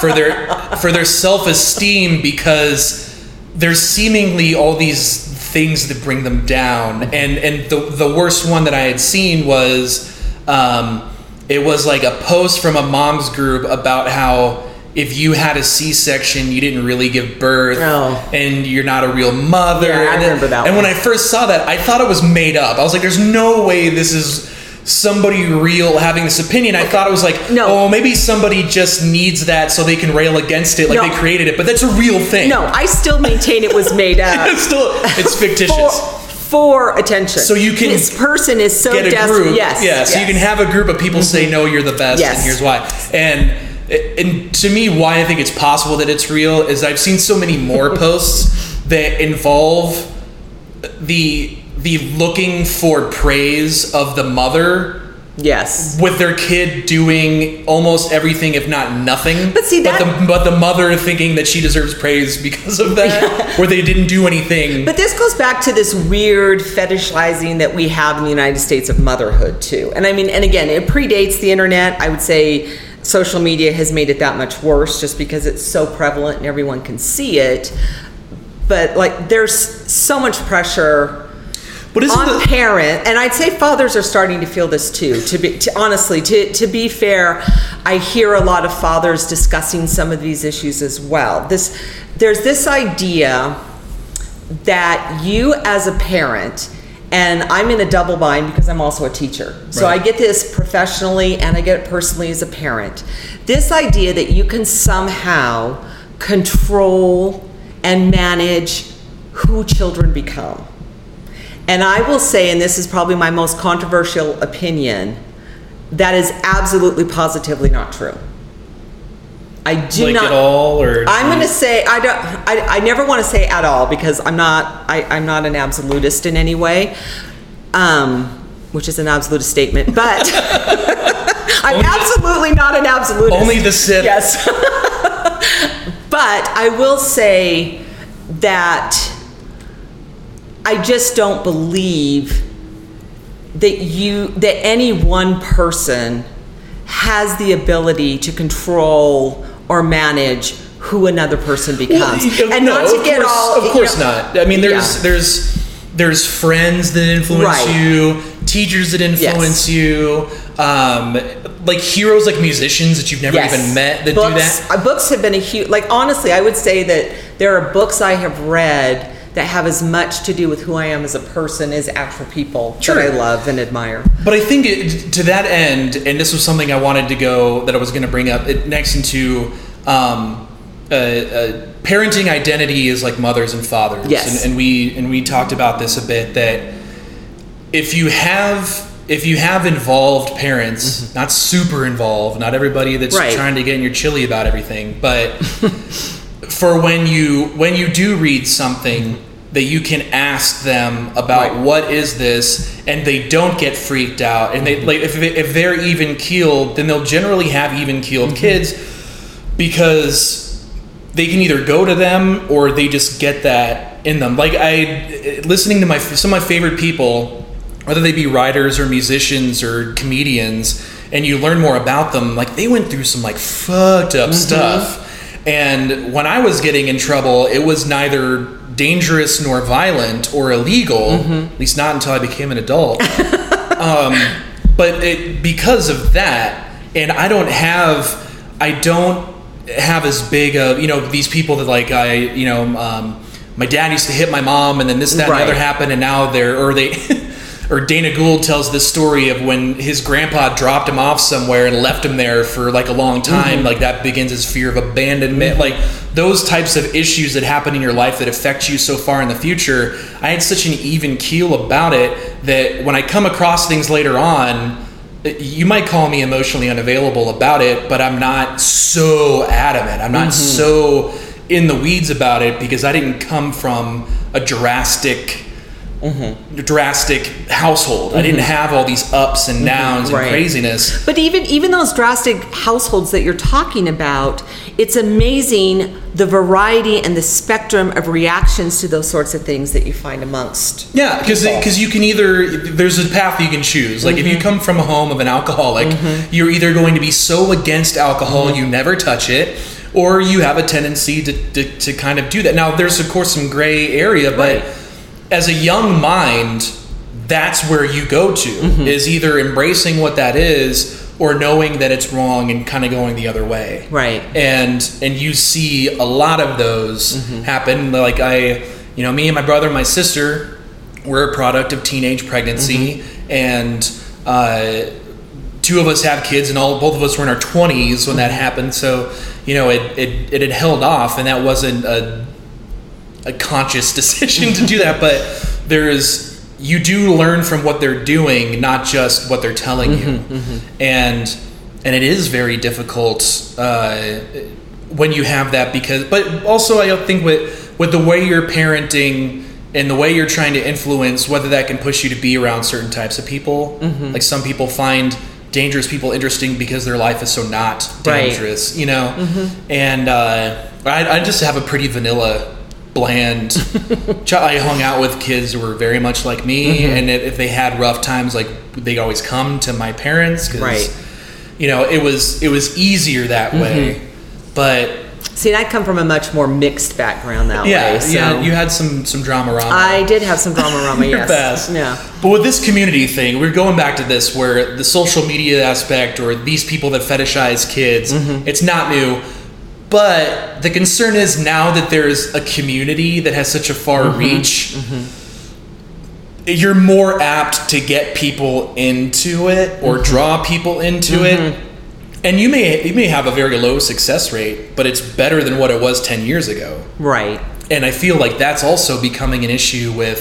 for their for their self esteem because there's seemingly all these things that bring them down. And and the the worst one that I had seen was um, it was like a post from a mom's group about how if you had a C-section, you didn't really give birth, Oh. and you're not a real mother. Yeah, I and remember that And one. when I first saw that, I thought it was made up. I was like, "There's no way this is." Somebody real having this opinion. I thought it was like, No. oh, maybe somebody just needs that so they can rail against it, like No. they created it. But that's a real thing. No, I still maintain it was made up. it's still it's fictitious. For, for attention. So you can This person is so Get a desperate. group, Yes. yeah. So you can have a group of people say, mm-hmm. "No, you're the best," Yes. and here's why. And and to me, why I think it's possible that it's real is I've seen so many more posts that involve the the looking for praise of the mother Yes. with their kid doing almost everything, if not nothing. But see, but that- the but the mother thinking that she deserves praise because of that, where they didn't do anything. But this goes back to this weird fetishizing that we have in the United States of motherhood too. And I mean, and again, it predates the internet. I would say social media has made it that much worse just because it's so prevalent and everyone can see it. But like there's so much pressure but isn't on the, parent and i'd say fathers are starting to feel this too to be to, honestly to, to be fair i hear a lot of fathers discussing some of these issues as well. This there's this idea that you as a parent and i'm in a double bind because i'm also a teacher. So Right. i get this professionally and i get it personally as a parent. This idea that you can somehow control and manage who children become and I will say, and this is probably my most controversial opinion, that is absolutely positively not true. I do like not. at all, or I'm going to say I don't. I, I never want to say at all because I'm not. I, I'm not an absolutist in any way, um, which is an absolute statement. But I'm Only- absolutely not an absolutist. only the Sith. Yes. but I will say that I just don't believe that you that any one person has the ability to control or manage who another person becomes. Well, and no, not to of get course, all Of you course know- not. I mean, there's Yeah. there's there's friends that influence Right. you, teachers that influence you, um, like heroes, like musicians that you've never Yes. even met that books, do that. uh, Books have been a huge, like honestly, I would say that there are books I have read that have as much to do with who I am as a person as actual people Sure. that I love and admire. But I think it, to that end, and this was something I wanted to go that I was going to bring up it, next into um, uh, uh, parenting identity is like mothers and fathers. Yes. and, and we and we talked about this a bit that if you have if you have involved parents, not super involved, not everybody that's Mm-hmm. Right. trying to get in your chili about everything, but for when you when you do read something that you can ask them about Right. what is this and they don't get freaked out. And they like if, if they're even keeled then they'll generally have even keeled mm-hmm. kids because they can either go to them or they just get that in them. Like i listening to my some of my favorite people whether they be writers or musicians or comedians and you learn more about them like they went through some like fucked up mm-hmm. stuff And when I was getting in trouble, it was neither dangerous nor violent or illegal, at least not until I became an adult. um, but it, because of that, and I don't have, I don't have as big of, you know, these people that like I, you know, um, my dad used to hit my mom, and then this, that, and Right. the other happened, and now they're, or they. Or Dana Gould tells this story of when his grandpa dropped him off somewhere and left him there for like a long time. Mm-hmm. Like that begins his fear of abandonment. Like those types of issues that happen in your life that affect you so far in the future. I had such an even keel about it that when I come across things later on, you might call me emotionally unavailable about it, but I'm not so adamant. I'm not mm-hmm. so in the weeds about it because I didn't come from a drastic Mm-hmm. drastic household. I didn't mm-hmm. have all these ups and mm-hmm. downs and Right. craziness. But even even those drastic households that you're talking about, it's amazing the variety and the spectrum of reactions to those sorts of things that you find amongst. Yeah, because because you can either there's a path you can choose. Like if you come from a home of an alcoholic, you're either going to be so against alcohol you never touch it, or you have a tendency to, to, to kind of do that. Now there's of course some gray area, but Right. As a young mind, that's where you go to mm-hmm. is either embracing what that is or knowing that it's wrong and kind of going the other way. Right. and and you see a lot of those mm-hmm. happen. Like i you know me and my brother and my sister were a product of teenage pregnancy mm-hmm. and uh, two of us have kids and all both of us were in our 20s when that happened. So you know it, it, it had held off and that wasn't a, a conscious decision to do that but there's you do learn from what they're doing not just what they're telling you. And and it is very difficult uh, when you have that because but also i think with with the way you're parenting and the way you're trying to influence whether that can push you to be around certain types of people. Like some people find dangerous people interesting because their life is so not Right. dangerous you know? And uh, I, I just have a pretty vanilla bland i hung out with kids who were very much like me and if they had rough times like they always come to my parents 'cause, Right. you know it was it was easier that way but See, and I come from a much more mixed background that yeah way. So yeah you had some some drama I did have some drama rama, yes. best. Yeah. But with this community thing, we're going back to this where the social media aspect or these people that fetishize kids, Mm-hmm. it's not new. But the concern is now that there's a community that has such a far Mm-hmm. reach, you're more apt to get people into it or Mm-hmm. draw people into it. And you may you may have a very low success rate, but it's better than what it was 10 years ago Right. and I feel like that's also becoming an issue with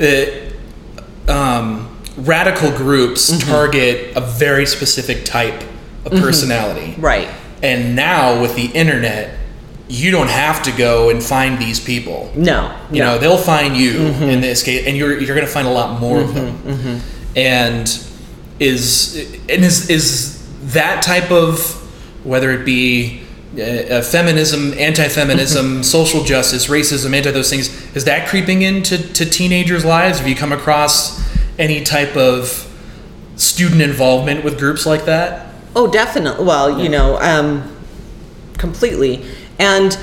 uh, um, radical groups Mm-hmm. target a very specific type of personality. Right. And now with the internet, you don't have to go and find these people. No. You no. know, they'll find you Mm-hmm. in this case, and you're you're going to find a lot more of them. And is and is is that type of whether it be uh, uh, feminism, anti-feminism, social justice, racism, anti those things, is that creeping into to teenagers' lives? Have you come across any type of student involvement with groups like that? Oh, definitely. Well, you know, um, completely. And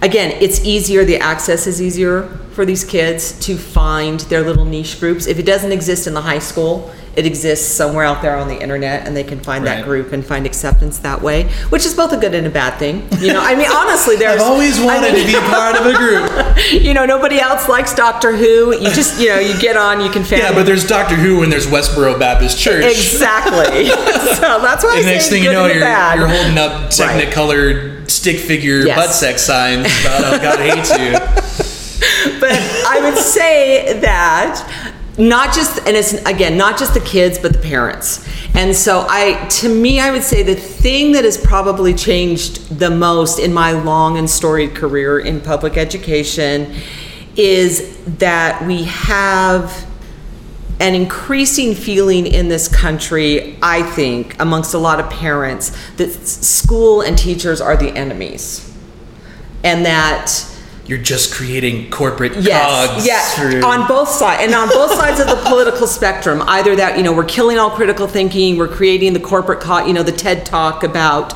again, it's easier, the access is easier for these kids to find their little niche groups. If it doesn't exist in the high school, it exists somewhere out there on the internet and they can find Right. that group and find acceptance that way, which is both a good and a bad thing. You know, I mean, honestly, there's. I've always I wanted mean- to be part of a group. you know, nobody else likes Doctor Who. You just, you know, you get on, you can fan. Yeah, but there's Doctor Who and there's Westboro Baptist Church. Exactly. so that's why I And next thing you know, you're, you're holding up Technicolor stick figure Yes. butt sex signs about how God hates you. but I would say that not just and it's again not just the kids but the parents. And so i to me i would say the thing that has probably changed the most in my long and storied career in public education is that we have an increasing feeling in this country i think amongst a lot of parents that school and teachers are the enemies. And that You're just creating corporate Yes, cogs. yeah, for- on both sides, and on both sides of the political spectrum. Either that, you know, we're killing all critical thinking, we're creating the corporate, co- you know, the TED talk about,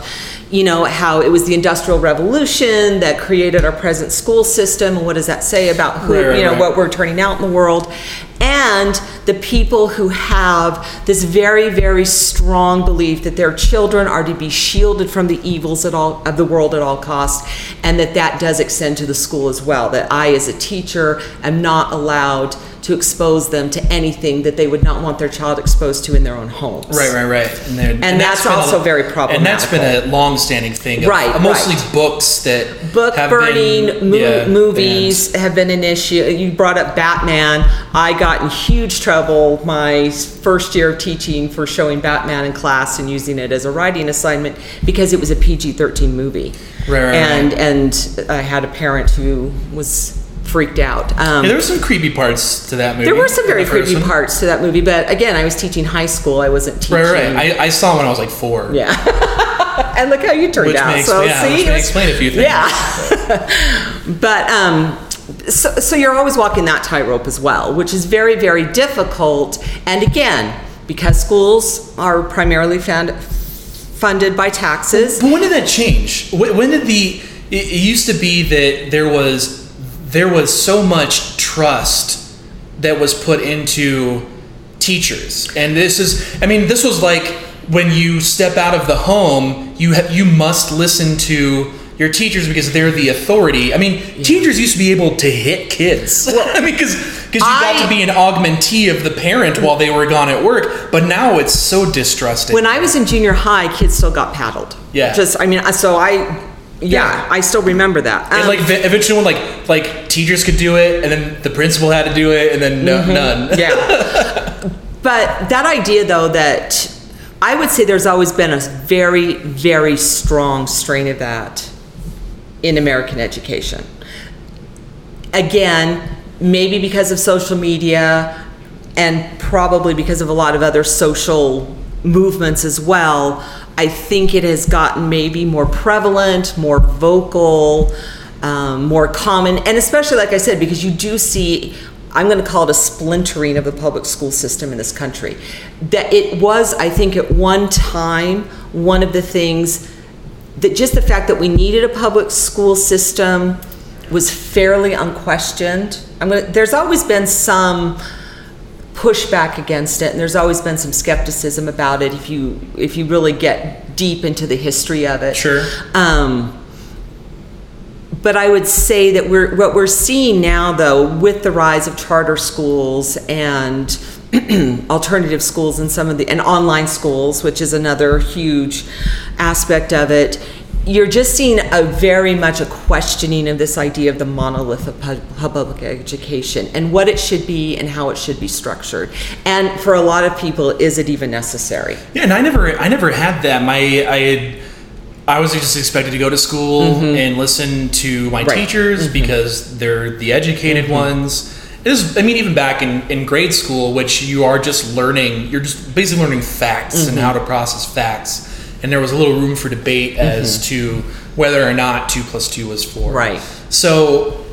you know, how it was the Industrial Revolution that created our present school system, and what does that say about who, Right, you know, right. what we're turning out in the world. And the people who have this very, very strong belief that their children are to be shielded from the evils at all, of the world at all costs, and that that does extend to the school as well. That I, as a teacher, am not allowed to expose them to anything that they would not want their child exposed to in their own homes. Right, right, right. And, there- that's been a- also very problematic. And that's been a long-standing thing. Of, Right, Mostly right. books that Book have burning, been, mo- yeah, movies have been an issue. You brought up Batman. I got in huge trouble my first year of teaching for showing Batman in class and using it as a writing assignment because it was a PG-13 movie. Right, right, and right. and I had a parent who was freaked out. Um, Yeah, there were some creepy parts to that movie. there were some very creepy one. parts to that movie, but again, I was teaching high school. I wasn't teaching. Right, right. I, I saw when I was like four. Yeah. and look how you turned Which out. may, so yeah, see, which it may explain a few things. Yeah. but um, so, so you're always walking that tightrope as well, which is very, very difficult. And again, because schools are primarily found, funded by taxes. But when did that change? When, did the? It used to be that there was there was so much trust that was put into teachers, and this is. I mean, this was like when you step out of the home, you have you must listen to your teachers because they're the authority. I mean, teachers used to be able to hit kids. I mean, because because you got I- to be an augmentee of the parent while they were gone at work. But now it's so distrusting. When I was in junior high, kids still got paddled. Yeah. Just, I mean, so I, yeah. I still remember that. And Um, like eventually, when like like teachers could do it, and then the principal had to do it, and then no, none. yeah. But that idea, though, that I would say there's always been a very, very strong strain of that in American education. Again, maybe because of social media and probably because of a lot of other social movements as well, I think it has gotten maybe more prevalent, more vocal, um, more common, and especially, like I said, because you do see, I'm going to call it a splintering of the public school system in this country. That it was, I think, at one time, one of the things that just the fact that we needed a public school system was fairly unquestioned. I'm gonna, there's always been some pushback against it, and there's always been some skepticism about it. If you if you really get deep into the history of it, Sure. Um, but I would say that we're what we're seeing now, though, with the rise of charter schools and alternative schools and some of the and online schools, which is another huge aspect of it. You're just seeing a very much a questioning of this idea of the monolith of public education and what it should be and how it should be structured. And for a lot of people, is it even necessary? Yeah, and I never, I never had that. My, I had, I was just expected to go to school and listen to my Mm-hmm. Right. Mm-hmm. teachers because they're the educated ones. It is, I mean, even back in, in grade school, which you are just learning, you're just basically learning facts Mm-hmm. and how to process facts. And there was a little room for debate as to whether or not two plus two was four. Mm-hmm. Right. So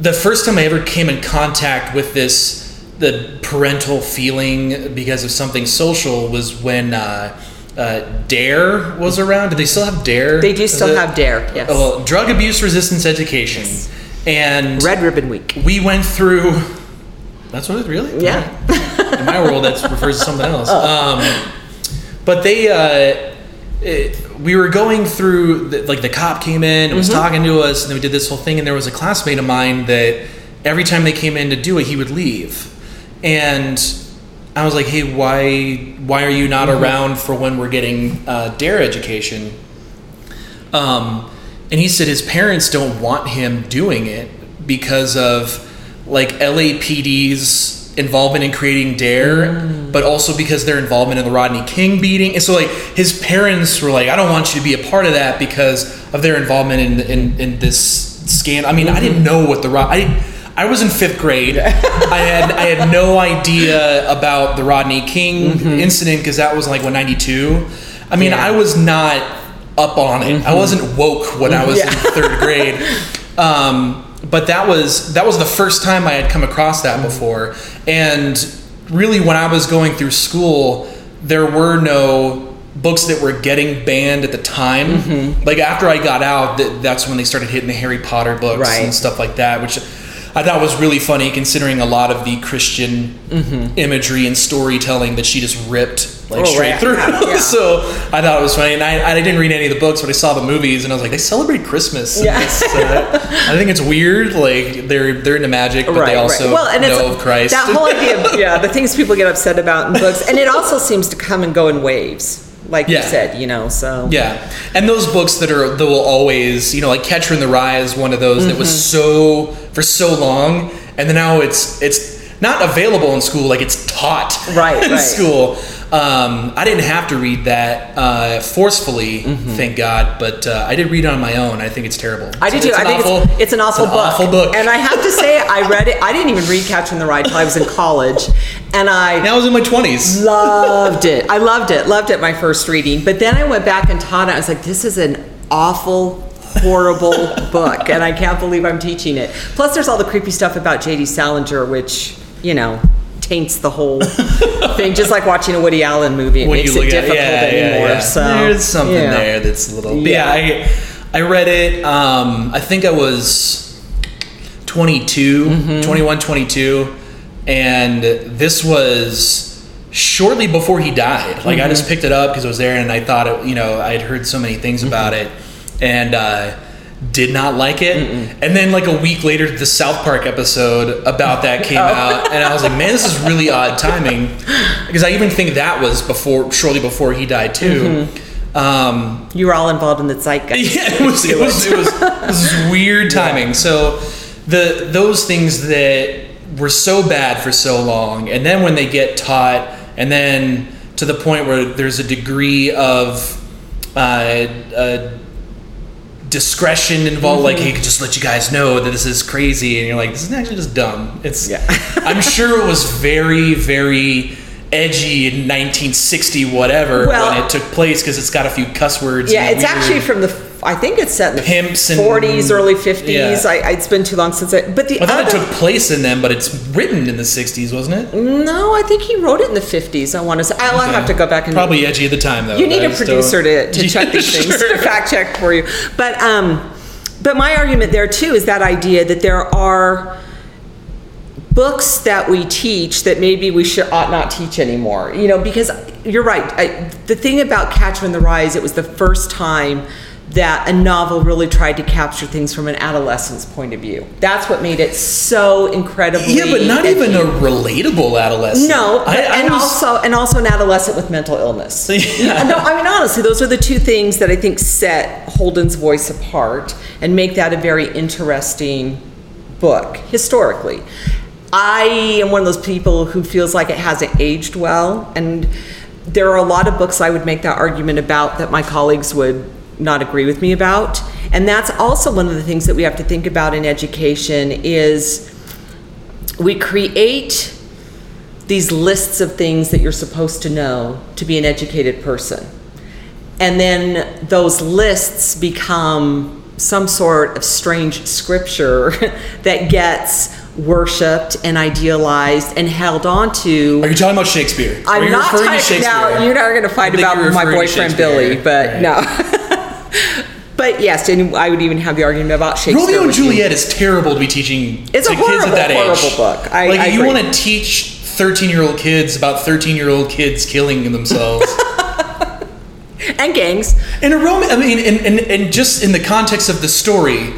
the first time I ever came in contact with this, the parental feeling because of something social was when uh, uh, DARE was around. Do they still have DARE? They do still it- have DARE, yes. Oh, well, drug abuse resistance education, and Red Ribbon Week. we went through. That's what it really. Yeah. In my world, that refers to something else. Um, but they, uh, it, we were going through, the, like the cop came in and was talking to us, and then we did this whole thing. And there was a classmate of mine that every time they came in to do it, he would leave, and I was like, "Hey, why, why are you not around for when we're getting uh, DARE education?" Um, and he said his parents don't want him doing it because of like LAPD's involvement in creating DARE, mm. but also because their involvement in the Rodney King beating. And so like his parents were like, I don't want you to be a part of that because of their involvement in in, in this scandal. I mean, I didn't know what the Rod. I. I was in fifth grade. I had I had no idea about the Rodney King mm-hmm. incident because that was like what ninety two. I mean, Yeah. I was not up on it. I mm-hmm. wasn't woke when I was Yeah. in third grade. Um, but that was that was the first time I had come across that before. And really, when I was going through school, there were no books that were getting banned at the time. Mm-hmm. Like after I got out, that, that's when they started hitting the Harry Potter books Right. and stuff like that, which I thought was really funny considering a lot of the Christian imagery and storytelling that she just ripped like Mm-hmm. Oh, straight right. through. Yeah, so I thought it was funny, and I, I didn't read any of the books, but I saw the movies, and I was like, they celebrate Christmas. Yeah. uh, I think it's weird. Like they're they're into magic, but they also Well, and it's know of Christ. that whole idea of yeah, the things people get upset about in books, and it also seems to come and go in waves, like Yeah. you said, you know. So Yeah, and those books that are that will always, you know, like Catcher in the Rye is one of those that was mm-hmm. so for so long, and then now it's it's not available in school, like it's taught Right, in right. school. Um, I didn't have to read that uh, forcefully, thank God, but uh, I did read it on my own. I think it's terrible. I do It's- too. it's I an think awful- it's, it's an awful it's book. Awful book. And I have to say, I read it. I didn't even read Catcher in the Rye till I was in college, and I now I was in my twenties. loved it. I loved it. Loved it my first reading. But then I went back and taught it. I was like, this is an awful, horrible book, and I can't believe I'm teaching it. Plus, there's all the creepy stuff about J.D. Salinger, which you know taints the whole thing. Just like watching a Woody Allen movie, it when makes it at difficult yeah, yeah, anymore. yeah. So there's something yeah. there that's a little. Yeah. yeah, I I read it. Um, I think I was 22, Mm-hmm. 21, 22, and this was shortly before he died. Like I Mm-hmm. just picked it up because I was there, and I thought it. You know, I had heard so many things about it, and. Uh, did not like it, and then like a week later, the South Park episode about that came Oh. out, and I was like, "Man, this is really odd timing," because I even think that was before, shortly before he died too. Um, You were all involved in the zeitgeist. yeah, it was it was it was, it was weird timing. So the those things that were so bad for so long, and then when they get taught, and then to the point where there's a degree of uh, uh, discretion involved, like mm-hmm. hey, just let you guys know that this is crazy, and you're like, this is actually just dumb. It's Yeah. I'm sure it was very very. Edgy in 1960, whatever, Well- when it took place, because it's got a few cuss words. Yeah, it's weird- actually from the. I think it's set in the Pimps and- 40s, early 50s. Yeah. I, it's been too long since I. But the I thought other, it took place in them, but it's written in the 60s, wasn't it? No, I think he wrote it in the 50s. I want to say. I'll have to go back and. Probably edgy at the time, though. You need a producer don't- to, to check these things, Sure. to fact check for you. But um, but my argument there too is that idea that there are books that we teach that maybe we should ought not teach anymore. You know, because you're right. I, the thing about Catcher in the Rye is it was the first time that a novel really tried to capture things from an adolescent's point of view. That's what made it so incredibly. Yeah, but not even a relatable adolescent. No, I, I and was- also and also an adolescent with mental illness. Yeah. No, I mean honestly, those are the two things that I think set Holden's voice apart and make that a very interesting book historically. I am one of those people who feels like it hasn't aged well, and there are a lot of books I would make that argument about that my colleagues would not agree with me about. And that's also one of the things that we have to think about in education is we create these lists of things that you're supposed to know to be an educated person. And then those lists become some sort of strange scripture that gets worshipped and idealized and held on to. Are you talking about Shakespeare? I'm not talking Shakespeare? now. You're not going to fight about my boyfriend Billy, but right. no. but yes, and I would even have the argument about Shakespeare. Romeo and with you. Juliet is terrible to be teaching It's to a kids horrible, at that age. horrible book. I- like, I you want to teach 13 year old kids about 13 year old kids killing themselves. and gangs. in a Romeo, I mean, and, and, and just in the context of the story,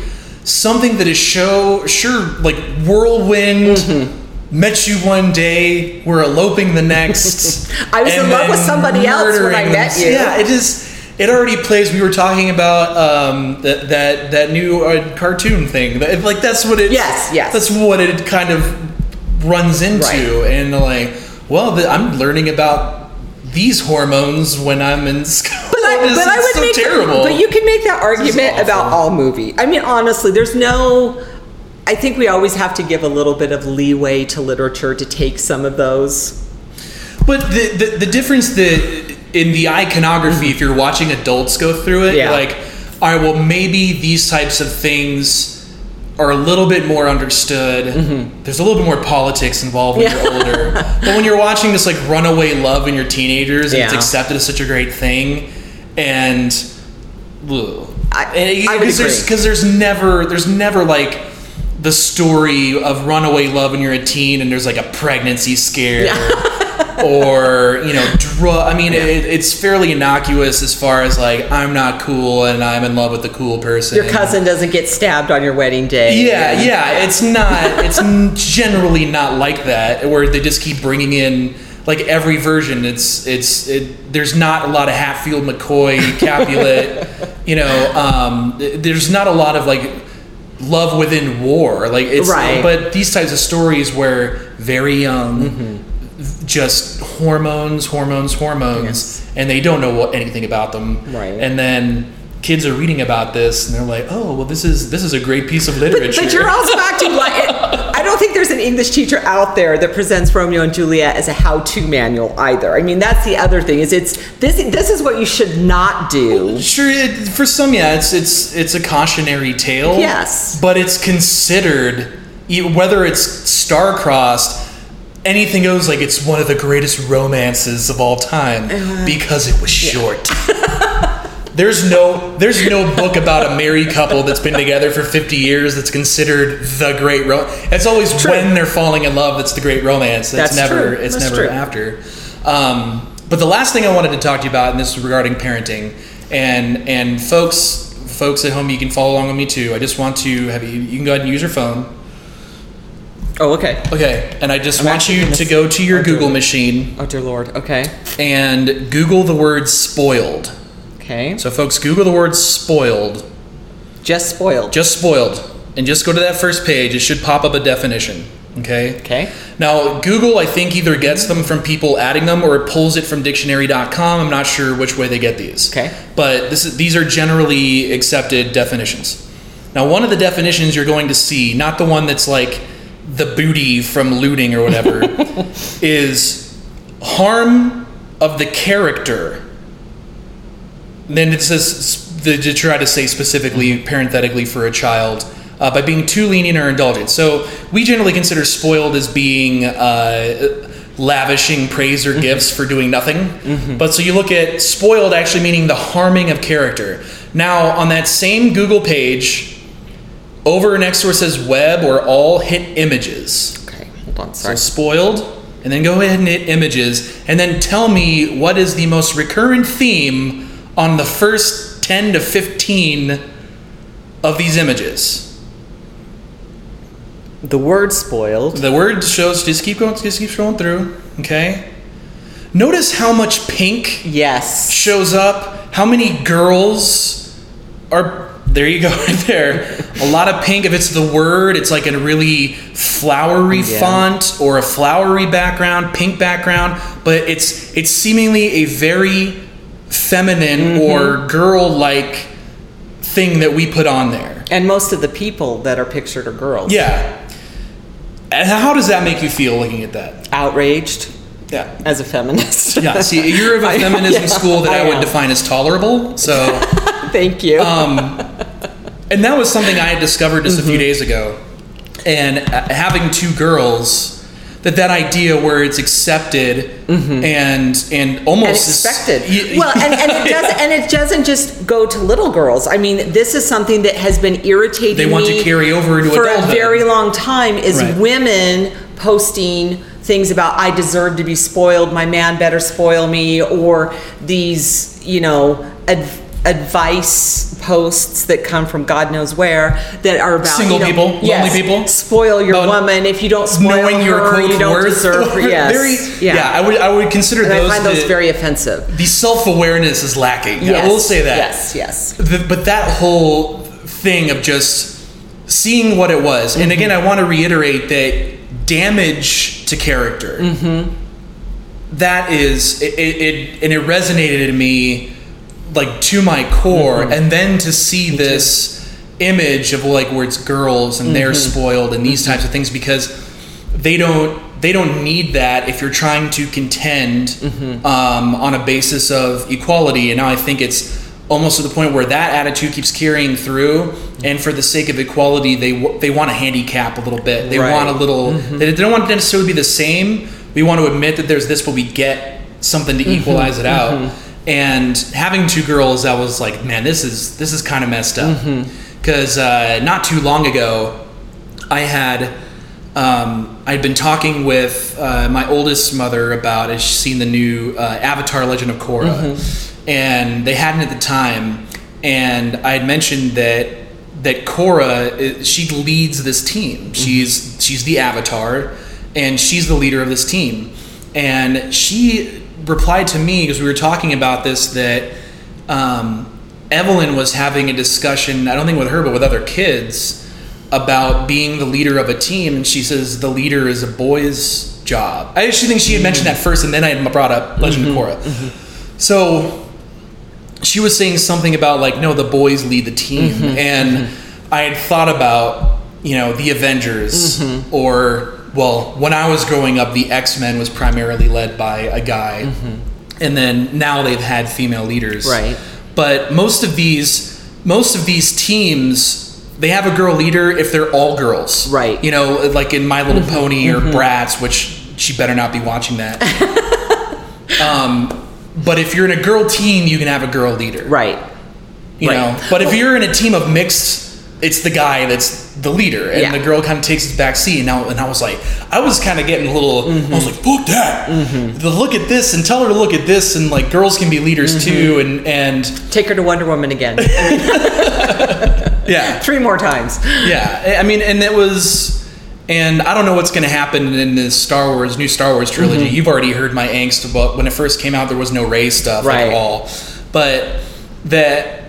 something that is show sure like whirlwind. Mm-hmm. Met you one day, we're eloping the next. I was in love with somebody else when I met you. Yeah, it just it already plays. We were talking about um, that that that new uh, cartoon thing. That- Like that's what it. Yes, yes. That's what it kind of runs into, Right. and like, well, the, I'm learning about these hormones when I'm in school. But I, but I would so make terrible. But you can make that argument about all movie. I mean, honestly, there's no. I think we always have to give a little bit of leeway to literature to take some of those. But the, the the difference that in the iconography, if you're watching adults go through it, Yeah. like, all right, well, maybe these types of things are a little bit more understood. There's a little bit more politics involved when Mm-hmm. Yeah. you're older. but when you're watching this like runaway love in your teenagers and it's accepted as such a great thing, and ugh. I- And- I would because there's because there's never there's never like the story of runaway love when you're a teen and there's like a pregnancy scare or you know drug i mean it, it's fairly innocuous as far as like i'm not cool and i'm in love with the cool person Your cousin doesn't get stabbed on your wedding day. yeah yeah it's not it's generally not like that where they just keep bringing in like every version it's it's it, there's not a lot of hatfield mccoy capulet you know um, there's not a lot of like love within war like it's Right. but these types of stories where very young just hormones hormones hormones Yes. and they don't know what, anything about them Right. and then kids are reading about this and they're like oh well this is this is a great piece of literature But you're also back to like, I don't think there's an English teacher out there that presents Romeo and Juliet as a how-to manual either. I mean, that's the other thing is it's this this is what you should not do. Sure, it, for some, yeah, it's it's it's a cautionary tale. Yes. but it's considered whether it's star-crossed. Anything goes like it's one of the greatest romances of all time Uh-huh. because it was short. there's no there's no book about a married couple that's been together for 50 years that's considered the great ro It's always True. when they're falling in love that's the great romance. It's That's never true. it's That's never true. after. Um, but the last thing I wanted to talk to you about, and this is regarding parenting, and and folks folks at home, you can follow along with me too. I just want to have you. You can go ahead and use your phone. Oh, okay. Okay, and I just I'm want actually you gonna to s- go to your Google machine Oh dear Lord. Okay. and Google the word spoiled. Okay. So, folks, Google the word spoiled, Just spoiled. just spoiled, and just go to that first page. It should pop up a definition. Okay. Okay. Now, Google, I think, either gets them from people adding them or it pulls it from dictionary.com. I'm not sure which way they get these. Okay. But this is, these are generally accepted definitions. Now, one of the definitions you're going to see, not the one that's like the booty from looting or whatever, is harm of the character. Then it says the, to try to say specifically, parenthetically, for a child. Uh, by being too lenient or indulgent. So we generally consider spoiled as being uh, lavishing praise or gifts for doing nothing. But so you look at spoiled actually meaning the harming of character. Now, on that same Google page, over next to where it says web or all, hit images. Okay. Hold on. So Sorry. spoiled, and then go ahead and hit images, and then tell me what is the most recurrent theme on the first 10 to 15 of these images. The word spoiled. The word shows, just keep going, just keep scrolling through, okay? Notice how much pink Yes. shows up, how many girls are there you go right there. A lot of pink. If it's the word, it's like a really flowery Yeah. font or a flowery background, pink background, but it's it's seemingly a very feminine or girl-like thing that we put on there. And most of the people that are pictured are girls. Yeah. And how does that make you feel looking at that? Outraged Yeah. as a feminist. Yeah, see, you're of a feminism yeah, school that I, I would am. define as tolerable. So Thank you. Um, and that was something I had discovered just a Mm-hmm. few days ago. And uh, having two girls, that that idea where it's accepted and and almost Mm-hmm. and is- expected. y- well, and, and it doesn't and it doesn't just go to little girls. I mean, this is something that has been irritating. They want to carry over into for a very long time. Is Right. women posting things about I deserve to be spoiled. My man better spoil me, or these you know. Adv- advice posts that come from God knows where that are about Single you know, people, lonely people. spoil your About woman if you don't spoil knowing her your quote you don't worth. deserve her yes very, yeah. I would I would consider and those. I find those the, very offensive the self awareness is lacking. I Yes, will say that. Yes, yes. The, but that whole thing of just seeing what it was, and again, I mm-hmm. want to reiterate that damage to character. Mm-hmm. that is it, it, it, and it resonated in me like to my core, mm-hmm. and then to see this image of like where it's girls and they're mm-hmm. spoiled and these types of things because they don't they don't need that if you're trying to contend mm-hmm. um, on a basis of equality. And now i think it's almost to the point where that attitude keeps carrying through and for the sake of equality they w- they want to handicap a little bit. They Right. want a little they, they don't want it to necessarily be the same. We want to admit that there's this but we get something to equalize it out and having two girls i was like man this is this is kind of messed up. Because uh, not too long ago I had um, I'd been talking with uh, my oldest mother about has seen the new uh, Avatar: Legend of Korra, and they hadn't at the time, and I had mentioned that that Korra she leads this team. She's she's the Avatar, and she's the leader of this team, and she replied to me because we were talking about this that. Um, Evelyn was having a discussion, I don't think with her, but with other kids, about being the leader of a team. And she says the leader is a boy's job. I actually think she had mentioned that first, and then I had brought up Legend of mm-hmm. Korra. Mm-hmm. So she was saying something about, like, no, the boys lead the team. Mm-hmm. And I had thought about, you know, the Avengers, or, well, when I was growing up, the X Men was primarily led by a guy. Mm-hmm. And then now they've had female leaders Right. but most of these most of these teams they have a girl leader if they're all girls Right. you know like in my little mm-hmm. pony or mm-hmm. bratz which she better not be watching that um, but if you're in a girl team you can have a girl leader Right. you right. know but if you're in a team of mixed it's the guy that's the leader and Yeah. the girl kind of takes his back seat and, now, and i was like i was kind of getting a little Mm-hmm. i was like fuck that the look at this and tell her to look at this and like girls can be leaders Mm-hmm. too and and Take her to Wonder Woman again. yeah Three more times. Yeah, I mean, and it was, and I don't know what's going to happen in this Star Wars new Star Wars trilogy. Mm-hmm. You've already heard my angst about when it first came out. There was no Rey stuff Right. at all, but that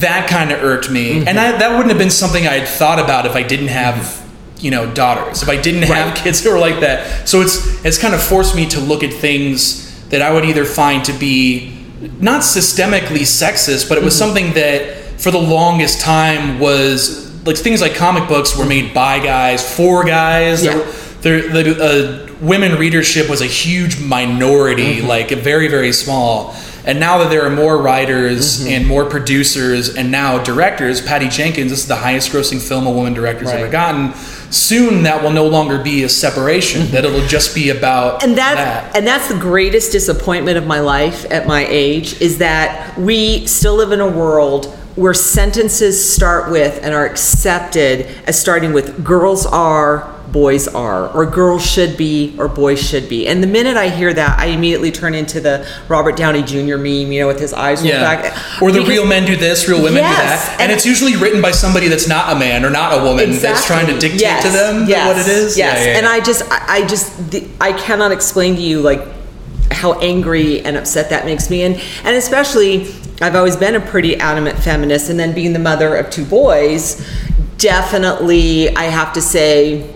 that kind of irked me, Mm-hmm. and I, that wouldn't have been something I had thought about if I didn't have. You know, daughters. If I didn't have kids who were like that, so it's it's kind of forced me to look at things that I would either find to be not systemically sexist, but it Mm-hmm. was something that for the longest time was like things like comic books were made by guys for guys. Yeah. There, the uh, women readership was a huge minority, Mm-hmm. like very very small. And now that there are more writers Mm-hmm. and more producers and now directors, Patty Jenkins, this is the highest grossing film a woman director's Right. ever gotten. Soon that will no longer be a separation. That it'll just be about Mm-hmm. and that's that. and that's the greatest disappointment of my life at my age is that we still live in a world where sentences start with and are accepted as starting with girls are boys are or girls should be or boys should be and the minute i hear that i immediately turn into the robert downey jr meme you know with his eyes rolled Yeah. back Or the Because- real men do this, real women Yes, do that. And, and- it's usually written by somebody that's not a man or not a woman that's trying to dictate Yes, to them yes, what it is. Yes, Yeah, yeah, and. I just, I, I just, the- I cannot explain to you like how angry and upset that makes me, and and especially, I've always been a pretty adamant feminist, and then being the mother of two boys, definitely, I have to say,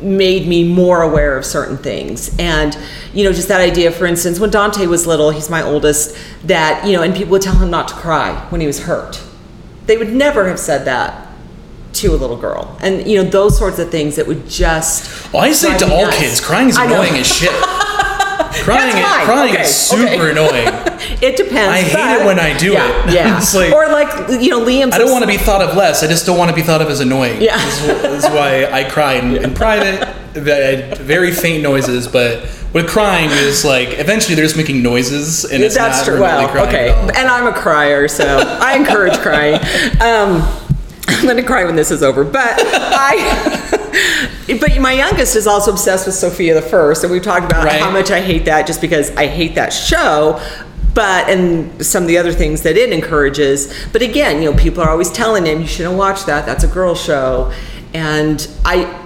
made me more aware of certain things and you know just that idea for instance when dante was little he's my oldest that you know and people would tell him not to cry when he was hurt they would never have said that to a little girl and you know those sorts of things that would just Well, I say to all nuts. kids, crying is annoying as shit. crying, That's crying Okay, is super okay. annoying. it depends I hate it when I do yeah, it. yeah like- or like you know Liam. I don't want to be thought of less. I just don't want to be thought of as annoying. Yeah. This is, why I cry in, in private. That very faint noises, but with crying is like eventually they're just making noises, and it's That's not true. Well, crying okay. And I'm a crier, so I encourage crying. Um, I'm going to cry when this is over. But I. But my youngest is also obsessed with Sofia the First, and we've talked about Right. how much I hate that, just because I hate that show. But and some of the other things that it encourages. But again, you know, people are always telling him you shouldn't watch that. That's a girl show, and I.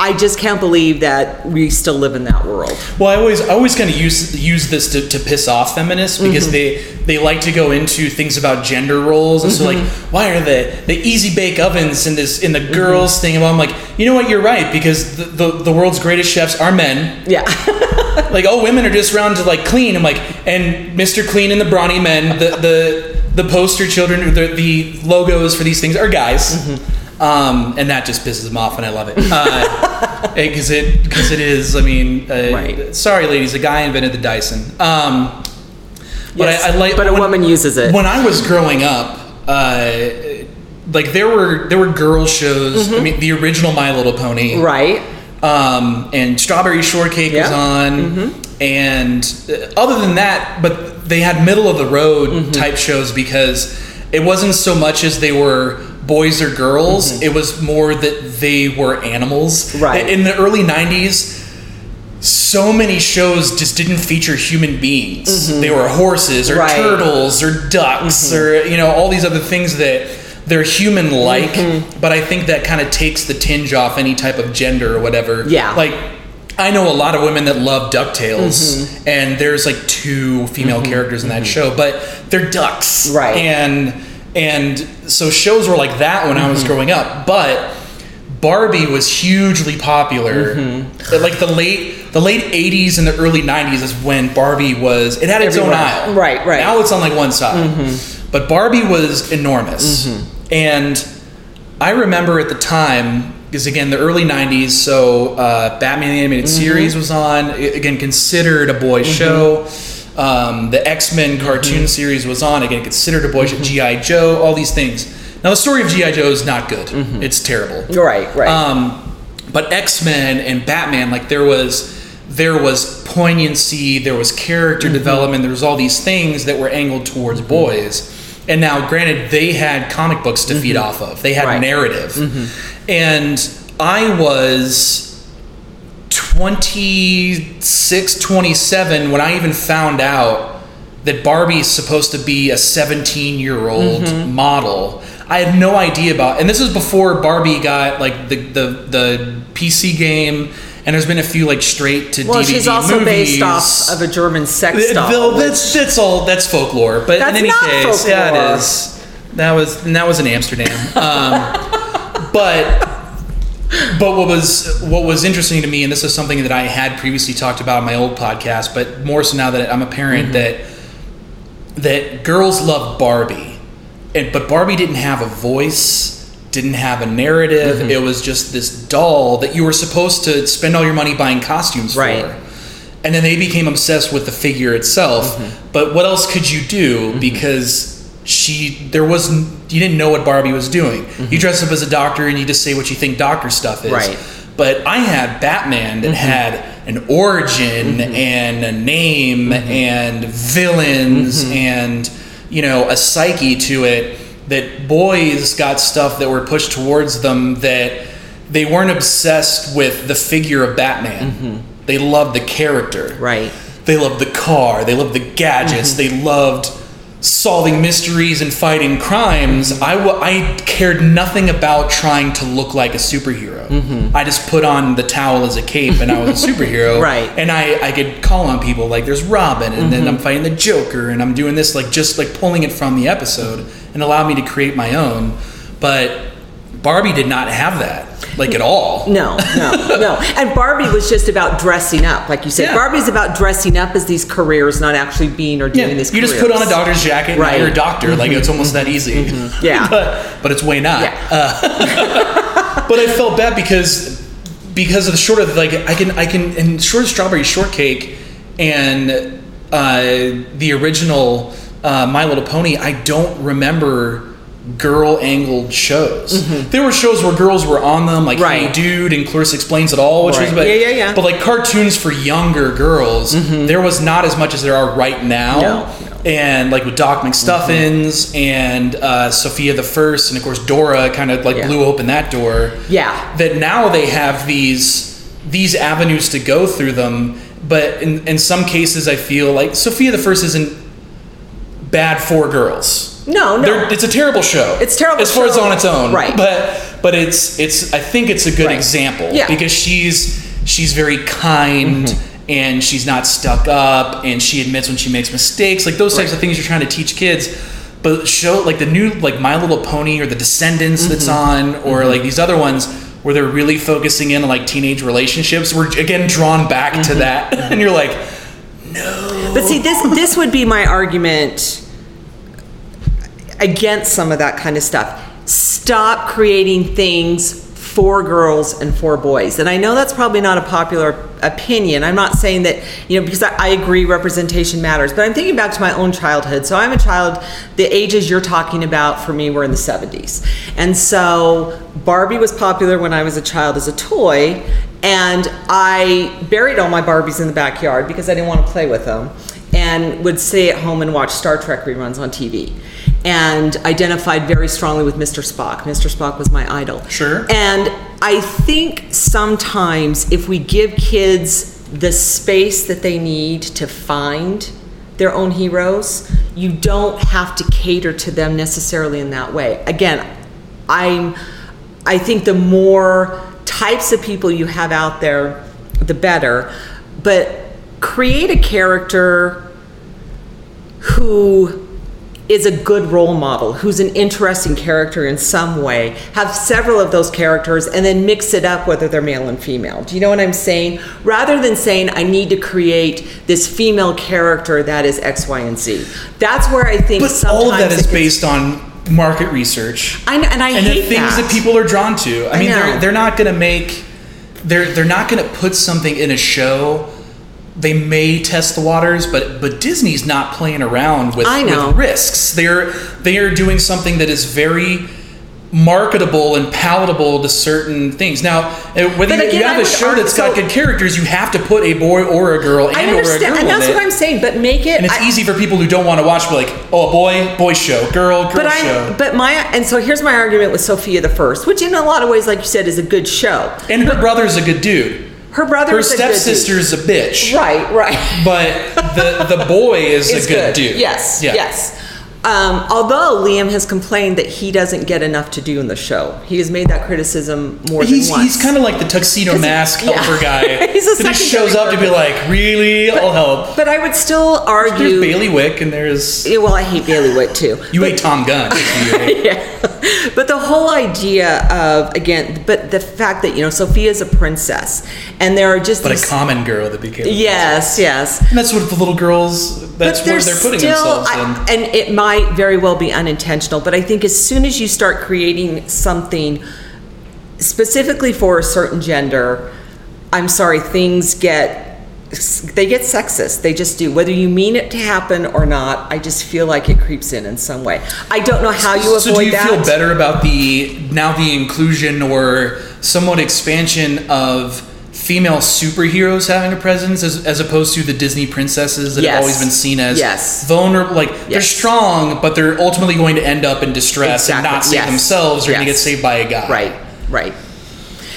I just can't believe that we still live in that world. Well, I always I always kind of use use this to, to piss off feminists because Mm-hmm. they they like to go into things about gender roles and so like Mm-hmm. why are the the easy bake ovens in this in the girls thing? Well, I'm like you know what you're right because the, the the world's greatest chefs are men. Yeah. Like oh women are just around to like clean. I'm like and Mr. Clean and the Brawny Men the the the poster children the the logos for these things are guys. Mm-hmm. Um, and that just pisses them off, and I love it because it because it is. I mean, uh, Right. sorry, ladies, a guy invented the Dyson. Um, But Yes, I, I like. but a when- woman uses it. When I was growing up, uh, like there were there were girl shows. I mean, the original My Little Pony, Mm-hmm. right. um, and Strawberry Shortcake was Yeah. Mm-hmm. on, and uh, other than that, but they had middle of the road Mm-hmm. type shows because it wasn't so much as they were boys or girls; it was more that they were animals. Mm-hmm. Right. in the early '90s. So many shows just didn't feature human beings. They were horses or Mm-hmm. Right. Mm-hmm. turtles or ducks or you know all these other things that they're human like. Mm-hmm. But I think that kind of takes the tinge off any type of gender or whatever. Yeah. Like I know a lot of women that love DuckTales, Mm-hmm. and there's like two female characters in that show, but they're ducks, Right. And and so shows were like that when I was Mm-hmm. growing up, but Barbie was hugely popular. Mm-hmm. Like the late the late '80s and the early '90s is when Barbie was. It had its Everywhere. own aisle, Right, right. Now it's on like one side, but Barbie was enormous, and I remember at the time because again the early '90s. So uh, Batman the animated series was on. Again, considered a boy show. Um, the X Men cartoon series was on. Again, considered a boy show. GI Joe. All these things. Now the story of GI Joe is not good. It's terrible. Right, right. Um, but X Men and Batman, like there was there was poignancy, there was character Mm-hmm. development, there was all these things that were angled towards boys. And now, granted, they had comic books to feed off of. They had Mm-hmm. Right. narrative, and I was 26, 27 when I even found out that Barbie's supposed to be a 17 year old Mm-hmm. model. I had no idea about, and this is before Barbie got like the the, the PC game, and there's been a few like straight to well, DVD she's also movies. based off of a German sex doll. That's that's all that's folklore, but That's in any not case, yeah, folklore. it is. That was and that was in Amsterdam. Um, but but what was what was interesting to me, and this is something that I had previously talked about in my old podcast, but more so now that I'm a parent, that that girls love Barbie, and but Barbie didn't have a voice, didn't have a narrative. Mm-hmm. It was just this doll that you were supposed to spend all your money buying costumes Right. for. And then they became obsessed with the figure itself. Mm-hmm. But what else could you do? Because she, there was, n- you didn't know what Barbie was doing. You mm-hmm. dress up as a doctor and you just say what you think doctor stuff is. Right. But I had Batman that mm-hmm. had an origin mm-hmm. and a name and villains and you know a psyche to it that boys got stuff that were pushed towards them that they weren't obsessed with the figure of Batman. They loved the character. right. They loved the car. They loved the gadgets. They loved solving mysteries and fighting crimes. I I cared nothing about trying to look like a superhero. Mm-hmm. I just put on the towel as a cape and I was a superhero. Right. And I, I could call on people like there's Robin and then mm-hmm. I'm fighting the Joker and I'm doing this like just like pulling it from the episode and allow me to create my own. But Barbie did not have that like at all. No, no, no. And Barbie was just about dressing up, like you said. Yeah. Barbie's about dressing up as these careers, not actually being or doing Yeah, these. you just put on a doctor's jacket and Right. Mm-hmm. you're a doctor. Like it's almost that easy. Yeah. but but it's way not. Yeah. Uh, but I felt bad because because of the short of like I can I can and short of strawberry shortcake and uh, the original uh, My Little Pony. I don't remember girl angled shows. There were shows where girls were on them, like Hey Mm-hmm. Dude and Clarissa Explains It All, which was Right. but, Yeah, yeah, yeah. but like cartoons for younger girls, there was not as much as there are right now. No, no. And like with Doc McStuffins and uh, Sofia the First, and of course Dora kind of like Yeah. blew open that door. Yeah. That now they have these these avenues to go through them, but in, in some cases I feel like Sofia the First isn't bad for girls. No, no. They're- it's a terrible show. It's terrible as far as on its own, Right. But but it's it's I think it's a good Right. example Yeah. because she's she's very kind Mm-hmm. and she's not stuck up and she admits when she makes mistakes like those types of things you're trying to teach kids but show like the new like my little pony or the descendants that's Mm-hmm. on or like these other ones where they're really focusing in on like teenage relationships we're again drawn back to Mm-hmm. that and you're like no. But see, this this would be my argument against some of that kind of stuff. Stop creating things for girls and for boys. And I know that's probably not a popular opinion. I'm not saying that, you know, because I, I agree representation matters, but I'm thinking back to my own childhood. So I'm a child, the ages you're talking about for me were in the 70s. And so Barbie was popular when I was a child as a toy. And I buried all my Barbies in the backyard because I didn't want to play with them and would stay at home and watch Star Trek reruns on TV. And identified very strongly with Mr. Spock. Mr. Spock was my idol. Sure. And I think sometimes if we give kids the space that they need to find their own heroes, you don't have to cater to them necessarily in that way. Again, I'm I think the more types of people you have out there, the better. But create a character who is a good role model, who's an interesting character in some way. Have several of those characters and then mix it up whether they're male and female. Do you know what I'm saying? Rather than saying, I need to create this female character that is X, Y, and Z. That's where I think But sometimes all of that is based on market research. I know, and I and hate the things that. that. people are drawn to. I, I mean, know. they're they're not going to make they're they're not going to put something in a show. They may test the waters, but but Disney's not playing around with, I with risks. They're they are doing something that is very marketable and palatable to certain things. Now, uh, whether you, again, you have I a show that's got good characters, you have to put a boy or a girl and I or a girl and that's what. I'm saying. But make it. and it's I- easy for people who don't want to watch, be like, oh, a boy, boy show, girl, girl But I, show. but my, and so here's my argument with Sofia the First, which in a lot of ways, like you said, is a good show. and her brother's a good dude. Her brother Her stepsister is a good dude. stepsister's a bitch. Right, right. But the the boy is a good, dude. Yes, Yeah. yes. Um, although Liam has complained that he doesn't get enough to do in the show, he has made that criticism more He's, than once. he's kind of like the tuxedo mask yeah. helper guy. He's a that just shows up to be like, really, I'll help. But I would still There's argue. Baileywick and there's Yeah, well, I hate Baileywick too. you hate Tom Gunn. that's who you hate. yeah. But the whole idea of again, but the fact that you know Sofia's a princess, and there are just but a common girl that became. yes, yes. And that's what the little girls. That's but where there's they're putting still, themselves I- in. and it might very well be unintentional. But I think as soon as you start creating something specifically for a certain gender, I'm sorry, things get they get sexist. They just do. Whether you mean it to happen or not, I just feel like it creeps in in some way. I don't know how you avoid that. so do you that. feel better about the now the inclusion or somewhat expansion of female superheroes having a presence as, as opposed to the Disney princesses that Yes. have always been seen as Yes. vulnerable like they're strong but they're ultimately going to end up in distress and not save Yes. themselves or going to get saved by a guy Right, right.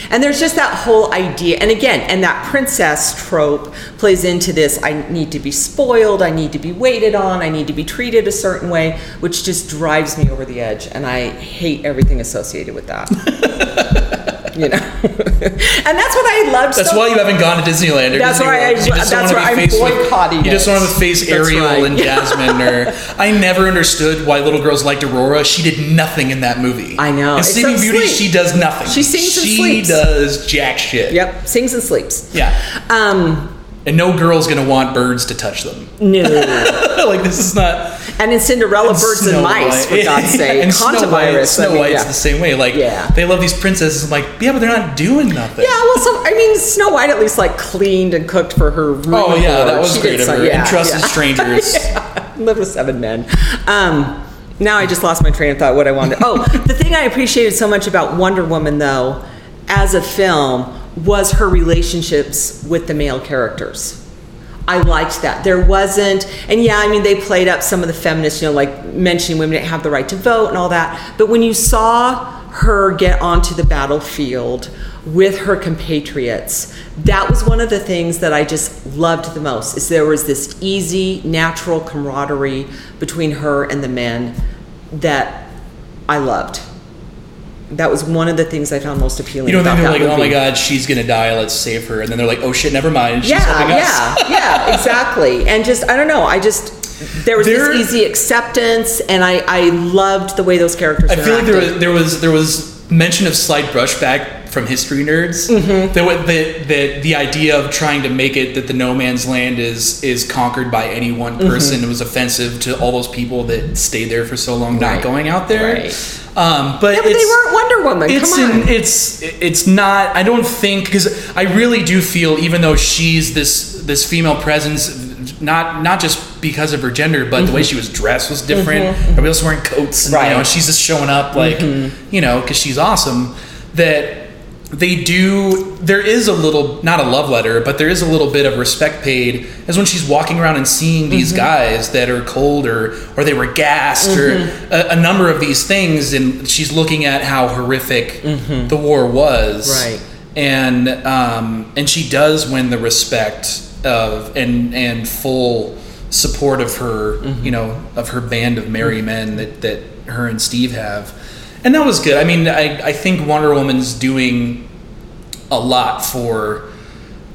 And there's just that whole idea. And again, and that princess trope plays into this I need to be spoiled, I need to be waited on, I need to be treated a certain way, which just drives me over the edge. And I hate everything associated with that. you know? and that's what I loved That's so why you haven't gone to Disneyland or That's Disney why I- you just don't that's why I'm faced with- boycotting You just don't want to face That's Ariel right. and Jasmine. Or I never understood why little girls liked Aurora. She did nothing in that movie. I know. In Sleeping Beauty, sleep. she does nothing. She sings and sleeps. She does jack shit. Yep, sings and sleeps. Yeah. Um, And no girl's gonna want birds to touch them. no. like this is not. And in Cinderella, birds Snow and mice, White. for God's sake. and Snow White, Contavirus. I Snow mean, White's yeah. the same way. Like Yeah. they love these princesses. I'm like, yeah, but they're not doing nothing. Yeah, well, so I mean, Snow White at least like cleaned and cooked for her. room Oh yeah, board. that was She great of her. yeah, and trusted yeah. strangers. Lived with seven men. Um, now I just lost my train of thought. What I wanted. Oh, the thing I appreciated so much about Wonder Woman, though, as a film, was her relationships with the male characters. I liked that. There wasn't, and yeah, I mean, they played up some of the feminists, you know, like mentioning women didn't have the right to vote and all that. But when you saw her get onto the battlefield with her compatriots, that was one of the things that I just loved the most. Is there was this easy, natural camaraderie between her and the men that I loved. That was one of the things I found most appealing. You don't think they're like, oh my god, she's gonna die, let's save her, and then they're like, oh shit, never mind, she's yeah, yeah, yeah, exactly. And just I don't know, I just there was There- this easy acceptance, and I I loved the way those characters. I feel like there was there was there was mention of slight brushback from history nerds. Mm-hmm. The, the the the idea of trying to make it that the no man's land is is conquered by any one Mm-hmm. person was offensive to all those people that stayed there for so long, not going out there. Right. Um, but Yeah, but they weren't Wonder Woman. it's Come on. an- it's it's not. I don't think because I really do feel even though she's this this female presence, not not just because of her gender, but the way she was dressed was different. Everybody else wearing coats, and, you Right. know, she's just showing up like you know because she's awesome. That they do. There is a little not a love letter, but there is a little bit of respect paid as when she's walking around and seeing these mm-hmm. guys that are cold or or they were gassed or mm-hmm. a, a number of these things, and she's looking at how horrific mm-hmm. the war was, Right. And um, and she does win the respect of and and full support of her, you know, of her band of merry men that that her and Steve have. And that was good. I mean, I, I think Wonder Woman's doing a lot for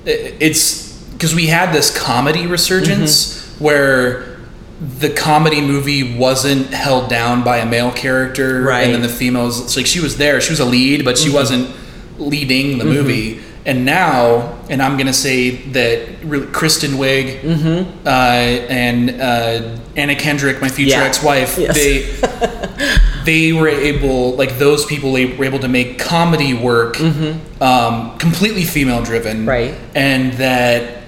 it's because we had this comedy resurgence where the comedy movie wasn't held down by a male character Right. and then the females it's like she was there she was a lead but she wasn't leading the movie and now and i'm gonna say that really kristen wiig uh, and uh, anna kendrick my future Yeah. ex-wife Yes. they they were able like those people they were able to make comedy work um, completely female driven Mm-hmm. Right. and that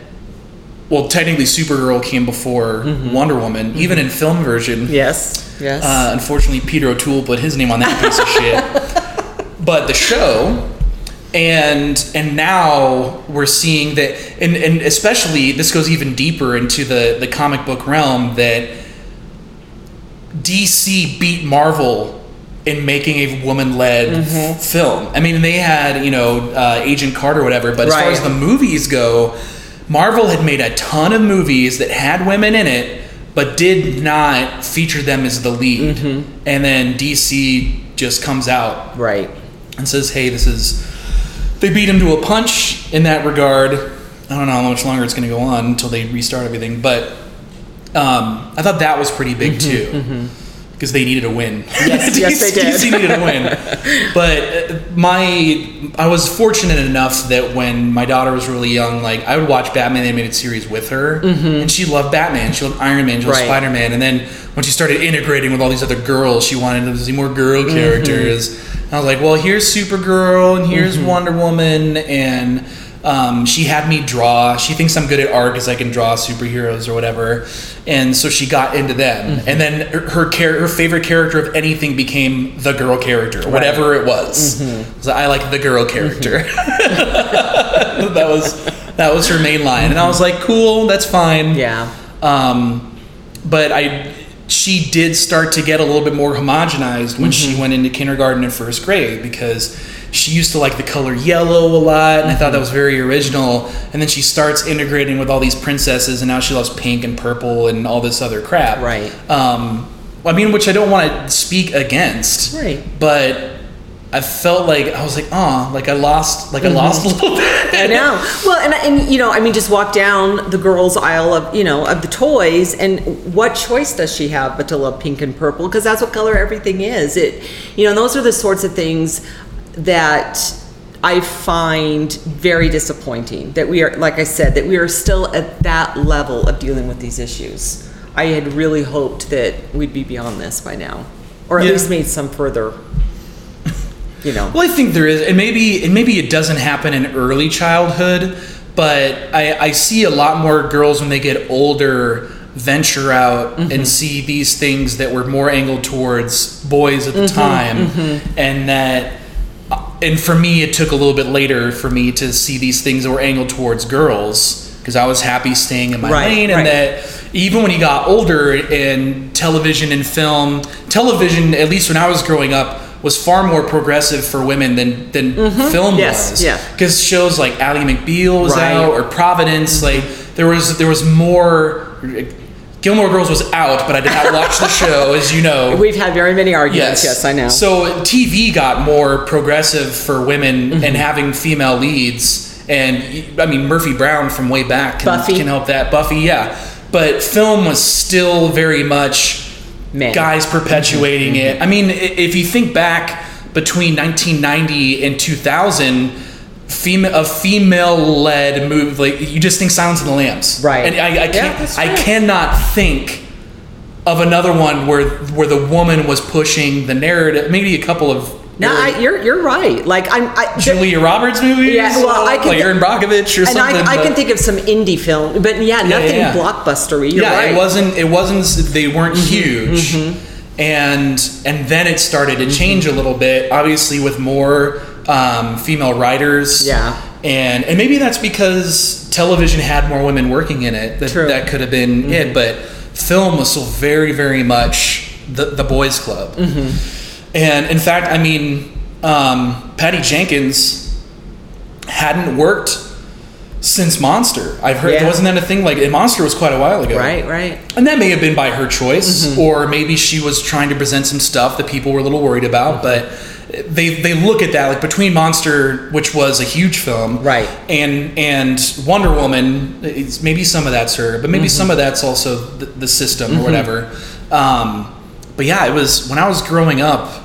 well technically supergirl came before Mm-hmm. wonder woman even in film version yes. Yes. uh, unfortunately peter o'toole put his name on that piece of shit but the show and and now we're seeing that and, and especially this goes even deeper into the the comic book realm that DC beat Marvel in making a woman-led Mm-hmm. film. I mean, they had you know uh, Agent Carter, or whatever. But as far as the movies go, Marvel had made a ton of movies that had women in it, but did not feature them as the lead. Mm-hmm. And then DC just comes out right. and says, "Hey, this is." They beat him to a punch in that regard. I don't know how much longer it's going to go on until they restart everything, but um, I thought that was pretty big too because they needed a win. Mm-hmm, Yes, yes, they did. DC needed a win, but uh, my I was fortunate enough that when my daughter was really young, like I would watch Batman the animated series with her, and she loved Batman, she loved Iron Man, she loved Mm-hmm. Right. Spider Man, and then when she started integrating with all these other girls, she wanted to see more girl Mm-hmm. characters. And I was like, well, here's Supergirl, and here's Mm-hmm. Wonder Woman, and um, she had me draw. She thinks I'm good at art because I can draw superheroes or whatever, and so she got into them. Mm-hmm. And then her her, char- her favorite character of anything became the girl character, whatever it was. Mm-hmm. So I like the girl character. that was that was her main line, and I was like, cool, that's fine. Yeah. Um, but I, she did start to get a little bit more homogenized when she went into kindergarten and first grade because she used to like the color yellow a lot, and I thought that was very original. And then she starts integrating with all these princesses, and now she loves pink and purple and all this other crap. Right. Um, I mean, which I don't want to speak against. Right. But I felt like I was like, oh, like I lost, like I lost a little bit. I know. Well, and and you know, I mean, just walk down the girls' aisle of you know of the toys, and what choice does she have but to love pink and purple? Because that's what color everything is. It, you know, and those are the sorts of things that I find very disappointing. That we are, like I said, that we are still at that level of dealing with these issues. I had really hoped that we'd be beyond this by now, or at Yeah. least made some further. You know. Well, I think there is, and maybe and maybe it doesn't happen in early childhood, but I, I see a lot more girls when they get older venture out Mm-hmm. and see these things that were more angled towards boys at the Mm-hmm, time, and that. And for me, it took a little bit later for me to see these things that were angled towards girls because I was happy staying in my Right, lane, and right. that even when you got older in television and film, television, at least when I was growing up, was far more progressive for women than than film Mm-hmm. Yes, was. yeah. Because shows like Ally McBeal was Right. out or Providence, like there was there was more. Gilmore Girls was out, but I did not watch the show, as you know. We've had very many arguments. Yes, yes I know. So TV got more progressive for women Mm-hmm. and having female leads, and I mean Murphy Brown from way back can, Buffy. can help that. Buffy, yeah, but film was still very much Men. guys perpetuating Mm-hmm. it. I mean, if you think back between 1990 and 2000 female a female led movie like you just think Silence of the Lambs Right. and I, I can't that's I true. cannot think of another one where where the woman was pushing the narrative maybe a couple of No, I, you're you're right. Like I'm. I, Julia Roberts movies Yeah, well, I can like thi- Erin Brockovich or and something I, I can think of some indie film, but yeah, nothing yeah. blockbustery. You're yeah, right. Mm-hmm, it wasn't. It wasn't. They weren't huge, and and then it started to change Mm-hmm. a little bit. Obviously, with more um, female writers. Yeah. and and maybe that's because television had more women working in it. That True. Mm-hmm. that could have been it, but film was still very very much the the boys' club. Mm-hmm. And in fact, I mean, um, Patty Jenkins hadn't worked. Since Monster, I've heard Yeah. wasn't that a thing? Like Monster was quite a while ago, Right, right. and that may have been by her choice, Mm-hmm. or maybe she was trying to present some stuff that people were a little worried about. But they they look at that like between Monster, which was a huge film, Right. and and Wonder Woman. It's, maybe some of that's her, but maybe Mm-hmm. some of that's also the, the system or whatever. Um, but yeah, it was when I was growing up.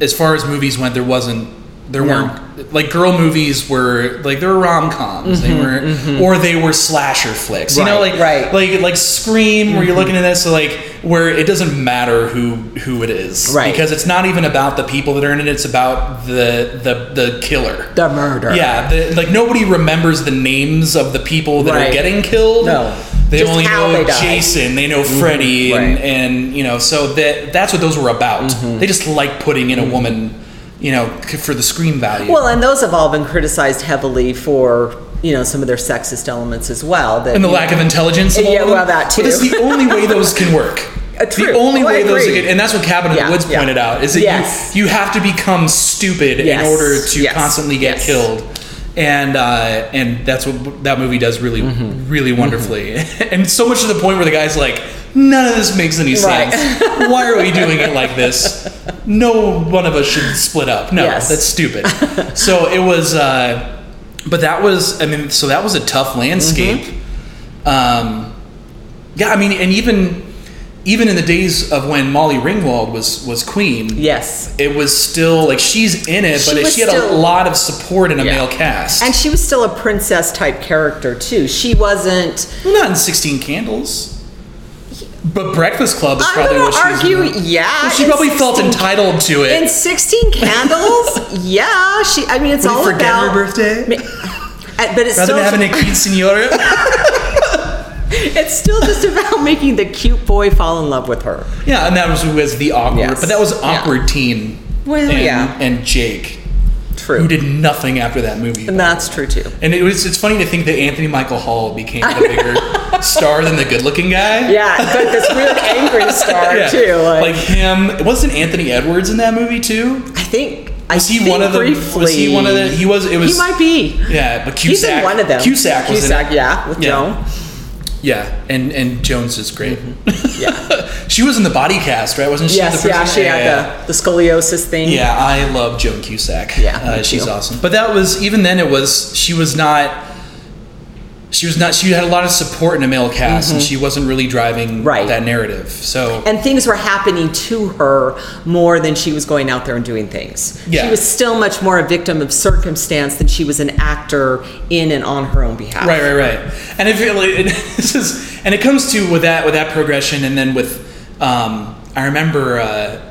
As far as movies went, there wasn't there No. weren't like girl movies were like there were rom coms they mm-hmm, were mm-hmm. or they were slasher flicks you know Mm-hmm, like right. like like Scream, where you're mm-hmm. looking at this, so like where it doesn't matter who who it is, Right. Because it's not even about the people that are in it; it's about the the the killer. The murder. Yeah, the, like nobody remembers the names of the people that are getting killed. No. they Just only know they. Jason, they know Freddy, Right. and and you know, so that that's what those were about. They just like putting in a woman, you know, for the scream value. Well, and those have all been criticized heavily for you know some of their sexist elements as well. That and the lack know- of intelligence. Of Yeah, them. well, that too. But it's the only way those can work. Uh. The only Oh, way those agree. can, and that's what Cabin in Yeah, the Woods yeah. pointed out, is that Yes. you, you have to become stupid Yes, in order to yes, constantly get killed. And uh, and that's what that movie does really Mm-hmm. really wonderfully, and so much to the point where the guy's like, none of this makes any Right. sense. Why are we doing it like this? No one of us should split up. No, Yes. that's stupid. so it was, uh, but that was I mean, so that was a tough landscape. Mm-hmm. Um, yeah, I mean, and even even in the days of when Molly Ringwald was was queen, Yes. it was still like she's in it, She but was she had a lot of support in a Yeah. male cast. And she was still a princess type character too. She wasn't. well, not in Sixteen Candles, but Breakfast Club is I'm probably what she was argue. in. Yeah. Well, she in probably felt entitled to it. In Sixteen Candles, yeah. She. I mean, it's all forget about her birthday. Ma- uh, But it's Rather still than having a quinceanera. it's still just about making the cute boy fall in love with her. yeah, and that was was the awkward, Yes. but that was Yeah. awkward teen. Well, and, yeah. and Jake, True. who did nothing after that movie. and that's true too. And it was it's funny to think that Anthony Michael Hall became the bigger star than the good looking guy. Yeah, but this real angry star Yeah. too. Like, Like him wasn't Anthony Edwards in that movie too? I think. I Was he one of the briefly, was he one of the he was it was He might be. Yeah, but Cusack He's in one of them. Cusack was in it. yeah, with Yeah. Joan. Yeah, and and Jones is great. Yeah. she was in the body cast, right? Wasn't she? yes, the yeah, she had the, the scoliosis thing. Yeah, I love Joan Cusack. Yeah, uh, she's awesome. But that was even then. It was she was not. She was not. She had a lot of support in a male cast, and she wasn't really driving Mm-hmm. Right. that narrative. So And things were happening to her more than she was going out there and doing things. Yeah. She was still much more a victim of circumstance than she was an actor in and on her own behalf. Right, right, right. And if it, it, this is, and it comes to with that with that progression, and then with, um, I remember uh,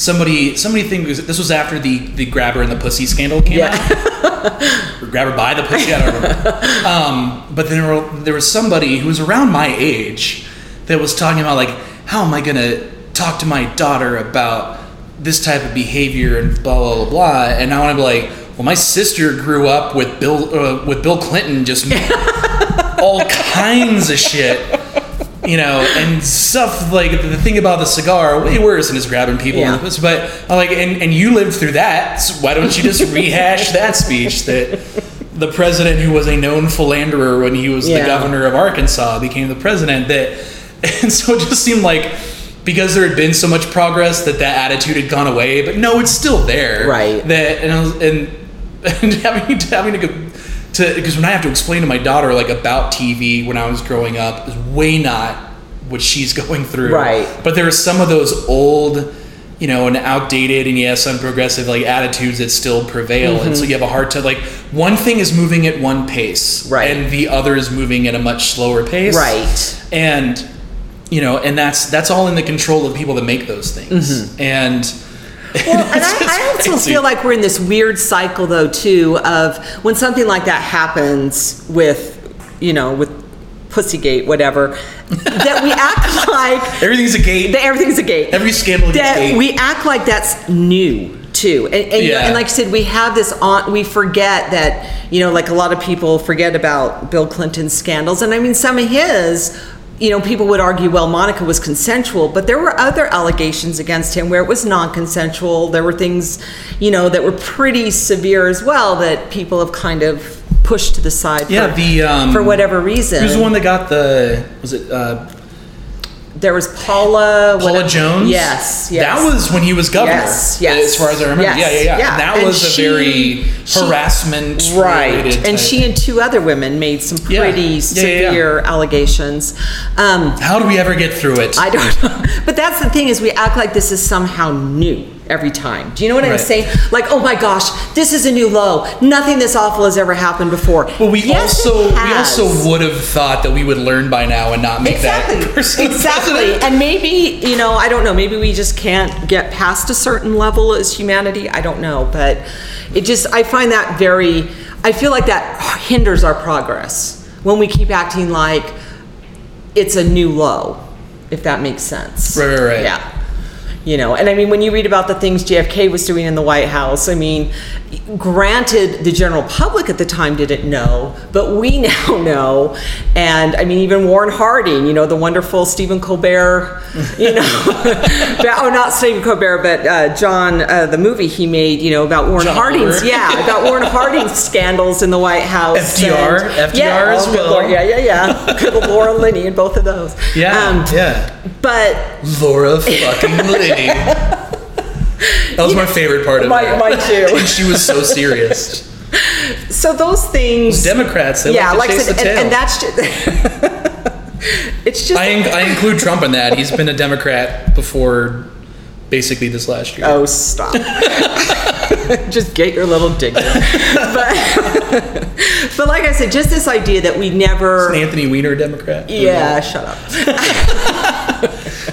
somebody somebody think this was after the the grabber and the pussy scandal came Yeah. out. Or grabber by the pussy, I don't remember. um, but then there, were, there was somebody who was around my age that was talking about like, how am I gonna talk to my daughter about this type of behavior and blah blah blah blah, and I want to be like. Well, my sister grew up with Bill uh, with Bill Clinton just all kinds of shit, you know, and stuff like the thing about the cigar way worse than just grabbing people. Yeah. But I'm like, and, and you lived through that, so why don't you just rehash that speech that the president who was a known philanderer when he was the governor of Arkansas became the president? That and so it just seemed like because there had been so much progress that that attitude had gone away, but no, it's still there. Right. That and I was, and, and having to, having to go to because when I have to explain to my daughter like about TV when I was growing up is way not what she's going through. Right. But there are some of those old you know, and outdated and yes, some progressive like attitudes that still prevail, and Mm-hmm. so you have a hard to like one thing is moving at one pace, Right. and the other is moving at a much slower pace, Right. and you know, and that's that's all in the control of people that make those things, and. Well, and I, I also feel like we're in this weird cycle, though, too, of when something like that happens with, you know, with Pussygate, whatever, that we act like everything's a gate. that everything's a gate. Every scandal that gate. we act like that's new too and, and, Yeah. and like i said we have this on we forget that you know like a lot of people forget about bill clinton's scandals and i mean some of his you know people would argue well monica was consensual but there were other allegations against him where it was non-consensual there were things you know that were pretty severe as well that people have kind of pushed to the side Yeah, for, the, um, for whatever reason Who's the one that got the? Was it uh, there was paula Paula whatever- Jones? yes yes That was when he was governor. Yes, yes. As far as I remember. Yes, Yeah, yeah, yeah. yeah. And that And was a very she- harassment right and type- she and two other women made some pretty yeah. severe allegations um, How do we ever get through it? i don't know but that's the thing is we act like this is somehow new every time. Do you know what i'm saying? Like oh my gosh this is a new low. Nothing this awful has ever happened before. But we Yes, also we also would have thought that we would learn by now and not make exactly. that person exactly. president. and maybe you know i don't know. Maybe we just can't get past a certain level as humanity. I don't know. But it just i find that very i feel like that hinders our progress when we keep acting like it's a new low if that makes sense. Right, right, right. yeah you know and i mean when you read about the things jfk was doing in the white house i mean granted the general public at the time didn't know but we now know and i mean even warren harding you know the wonderful stephen colbert you know oh not stephen colbert but uh, john uh, the movie he made you know about warren John harding's yeah about warren harding's scandals in the white house FDR, and- FDR yeah, as oh, well. Lord, yeah yeah yeah good laura linney in both of those yeah, Um, yeah. but Laura fucking Linney. That was my favorite part of My- it. mine too. and she was so serious. so those things Democrats, they yeah, like like to chase said, the and, tail. and that's just. it's just. I, I include Trump in that. He's been a Democrat before basically this last year. oh, stop. just get your little dig. but, but like I said, just this idea that we never. Is Anthony Weiner a Democrat? Yeah, shut up.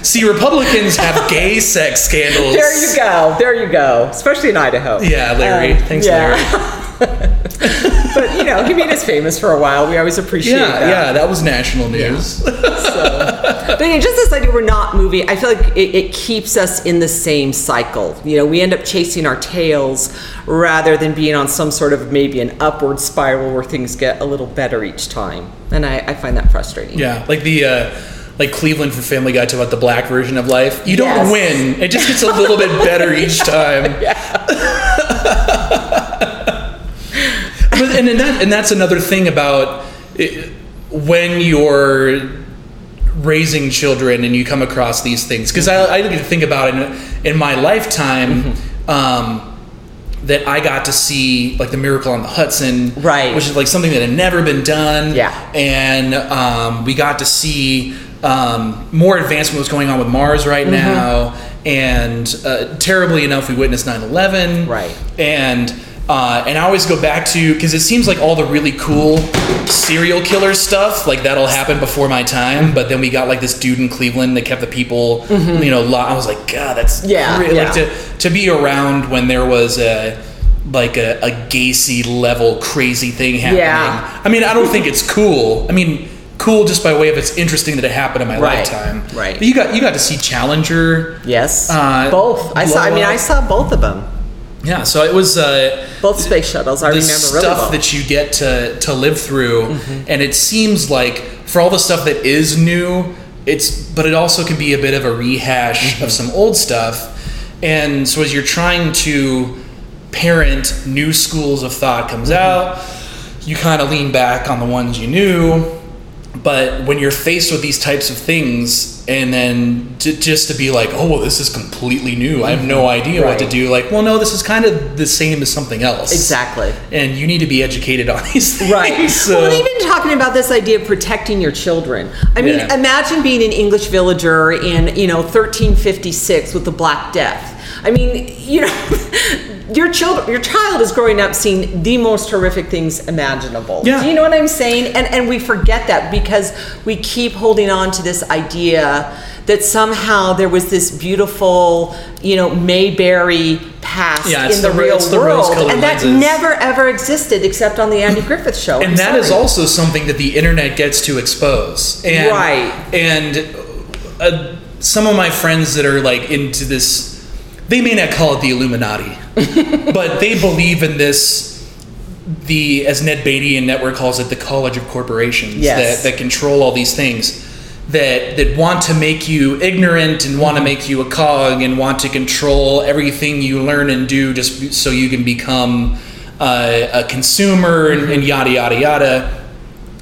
See, Republicans have gay sex scandals. There you go. There you go. Especially in Idaho. Yeah, Larry. Um, Thanks, yeah. Larry. But you know, he made us famous for a while. We always appreciate Yeah, that. yeah, that was national news. But yeah, just this idea we're not moving, I feel like it, it keeps us in the same cycle. You know, we end up chasing our tails rather than being on some sort of maybe an upward spiral where things get a little better each time. And I, I find that frustrating. yeah, like the uh, like Cleveland from Family Guy talk about the black version of life. You don't Yes. win; it just gets a little bit better each time. but, and, and that and that's another thing about it, when you're raising children and you come across these things because I, I get to think about it in, in my lifetime Mm-hmm. um, that I got to see like the Miracle on the Hudson, Right. Which is like something that had never been done, Yeah. And um, we got to see um, more advancement was going on with Mars right Mm-hmm. now, and uh, terribly enough, we witnessed 9/11, Right. And uh, and I always go back to because it seems like all the really cool serial killer stuff like that'll happen before my time, but then we got like this dude in Cleveland that kept the people, you know, lo- I was like, God, that's Mm-hmm. Yeah, really- yeah. like to to be around when there was a like a, a Gacy level crazy thing happening. Yeah. I mean, I don't think it's cool. I mean, cool just by way of it's interesting that it happened in my Right, lifetime. right. But you got you got to see Challenger. Yes. Uh, both. I saw. I mean, I saw both of them. Yeah. So it was. Uh, Both space shuttles. I the remember stuff really well. Mm-hmm. that you get to to live through, and it seems like for all the stuff that is new, it's but it also can be a bit of a rehash Mm-hmm. of some old stuff. And so as you're trying to parent new schools of thought comes Mm-hmm. out, you kind of lean back on the ones you knew. But when you're faced with these types of things, and then to, just to be like, "Oh, well, this is completely new. I have no mm-hmm. idea what to do." Like, well, no, this is kind of the same as something else exactly. and you need to be educated on these things. Right. So, well, even talking about this idea of protecting your children. I mean, Yeah. imagine being an English villager in, you know, 1356 with the Black Death. I mean, you know, your child, your child is growing up seeing the most horrific things imaginable. Yeah. Do you know what I'm saying? And and we forget that because we keep holding on to this idea that somehow there was this beautiful, you know, Mayberry past Yeah, in the, the real the world, and that never ever existed except on the Andy Griffith Show. and I'm that is sorry. also something that the internet gets to expose and, Right. and uh, some of my friends that are like into this they may not call it the illuminati but they believe in this the as ned beatty and network calls it the college of corporations Yes. that, that control all these things that that want to make you ignorant and want to make you a cog and want to control everything you learn and do just so you can become uh, a consumer and, and yada yada yada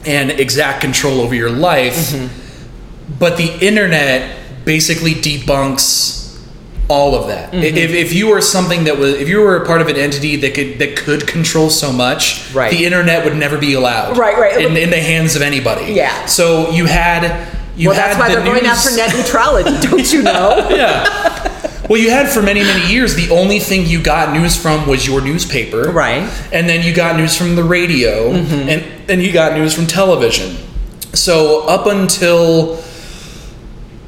and exact control over your life. But the internet basically debunks all of that Mm-hmm. if, if you were something that was if you were a part of an entity that could that could control so much Right. the internet would never be allowed Right, right. in, in the hands of anybody Yeah. so you had you Well, had that's why the they're going news- after net neutrality, don't you know? yeah. Well, you had for many, many years, the only thing you got news from was your newspaper. Right. Mm-hmm. And then you got news from the radio, and then you got news from television. So up until,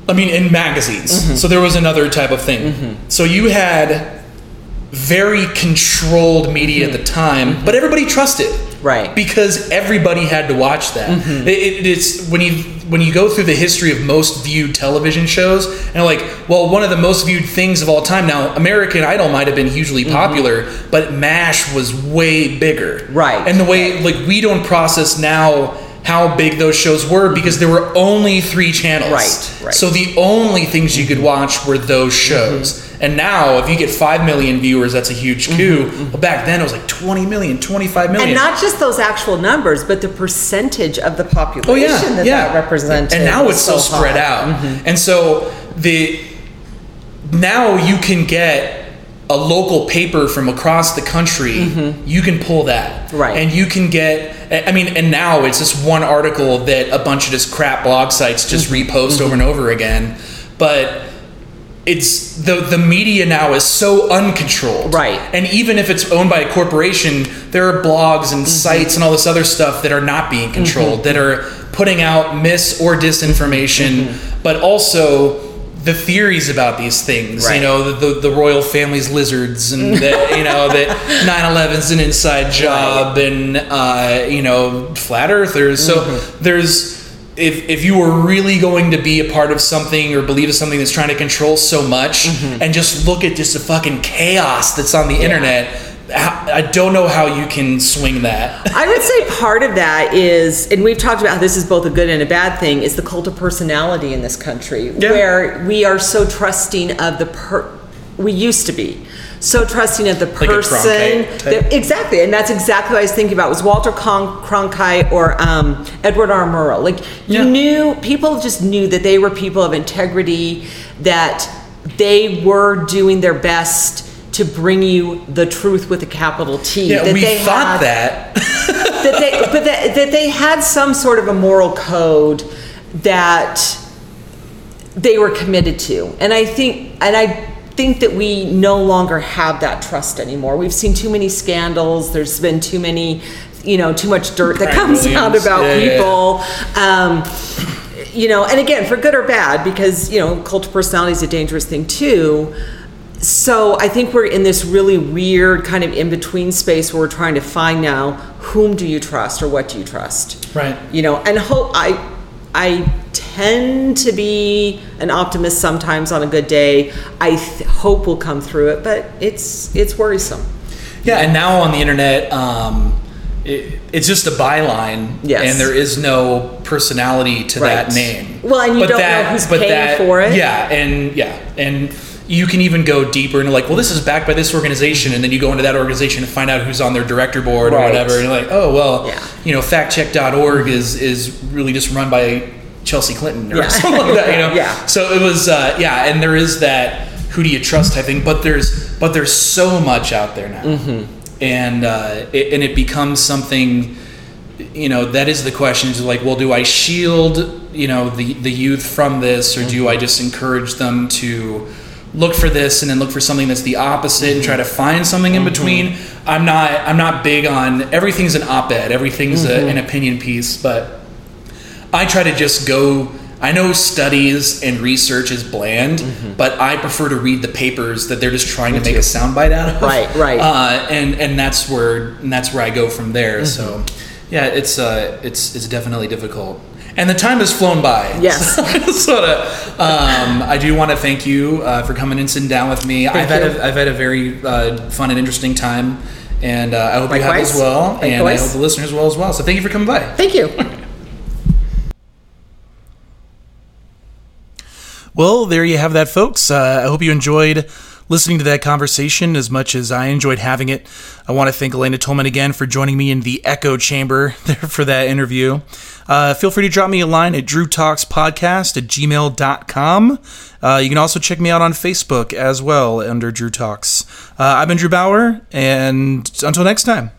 I mean, in magazines. Mm-hmm. So there was another type of thing. So you had very controlled media at the time, but everybody trusted. Mm-hmm. Right. Because everybody had to watch that. Mm-hmm. It, it- it's when you when you go through the history of most viewed television shows, and like, well, one of the most viewed things of all time. Now, American Idol might have been hugely popular, but MASH was way bigger. Mm-hmm. Right. And the way like we don't process now how big those shows were because there were only three channels. Right, right. Mm-hmm. So the only things you could watch were those shows. And now, if you get 5 million viewers, that's a huge coup. But back then, it was like 20 million, 25 million. Mm-hmm. And not just those actual numbers, but the percentage of the population oh, yeah, that yeah. that represented. And now it's so, spread high. Mm-hmm. out. And so the now you can get a local paper from across the country. You can pull that. Mm-hmm. Right. And you can get I mean, and now it's just one article that a bunch of just crap blog sites just Mm-hmm. repost over and over again. But it's the the media now is so uncontrolled. Right. And even if it's owned by a corporation, there are blogs and sites and all this other stuff that are not being controlled, that are putting out mis or disinformation, but also the theories about these things. Right. You know, the, the the royal family's lizards, and that you know that 9/11's an inside job, and uh, you know flat earthers. So there's if, if you were really going to be a part of something or believe in something that's trying to control so much and just look at just the fucking chaos that's on the internet how, i don't know how you can swing that I would say part of that is, and we've talked about how this is both a good and a bad thing, is the cult of personality in this country, Yeah. where we are so trusting of the per. We used to be so trusting of the person. Cronkite type. that- exactly, and that's exactly what I was thinking about. Was Walter Con- Cronkite or um, Edward R. Murrow? Like you Yeah. knew people just knew that they were people of integrity, that they were doing their best. To bring you the truth with a capital T. yeah that we they thought had- that that they, but that, that they had some sort of a moral code that they were committed to, and I think, and I think that we no longer have that trust anymore. We've seen too many scandals. There's been too many, you know, too much dirt that comes out about Yeah, yeah, yeah. people. Um, you know, and again, for good or bad, because you know, cult of personality is a dangerous thing too. So I think we're in this really weird kind of in between space where we're trying to find now whom do you trust or what do you trust, Right. You know, and hope I I tend to be an optimist sometimes on a good day. I th- hope we'll come through it, but it's it's worrisome. Yeah, and now on the internet, um, it, it's just a byline, Yes. and there is no personality to that name. Well, and you don't know who's paying for it. Yeah, and yeah, and you can even go deeper into like, well, this is backed by this organization, and then you go into that organization and find out who's on their director board or whatever, and you're like, oh well, Yeah. you know, factcheck.org is is really just run by Chelsea Clinton or Yeah. something like that, you know. Yeah. So it was, uh, yeah, and there is that who do you trust type thing, but there's but there's so much out there now, Mm-hmm. and uh, it, and it becomes something, you know, that is the question is like, well, do I shield you know the the youth from this, or do I just encourage them to look for this and then look for something that's the opposite and try to find something in between. I'm not I'm not big on everything's an op-ed, everything's a, an opinion piece, but I try to just go. I know studies and research is bland, but I prefer to read the papers that they're just trying to make a soundbite out of. Right, right. Uh, and and that's where and that's where I go from there. So, yeah, it's uh, it's it's definitely difficult. And the time has flown by. Yes. sort of. Um, I do want to thank you uh, for coming and sitting down with me. I've had you. a, I've had a very uh, fun and interesting time, and uh, I hope you have as well, and I hope the listeners will as well. So thank you for coming by. Thank you. Well, there you have that, folks. Uh, I hope you enjoyed listening to that conversation as much as I enjoyed having it. I want to thank Elena Tolman again for joining me in the echo chamber for that interview. Uh, feel free to drop me a line at drewtalkspodcast at gmail.com. Uh, you can also check me out on Facebook as well under Drew Talks. Uh, I've been Drew Bauer, and until next time.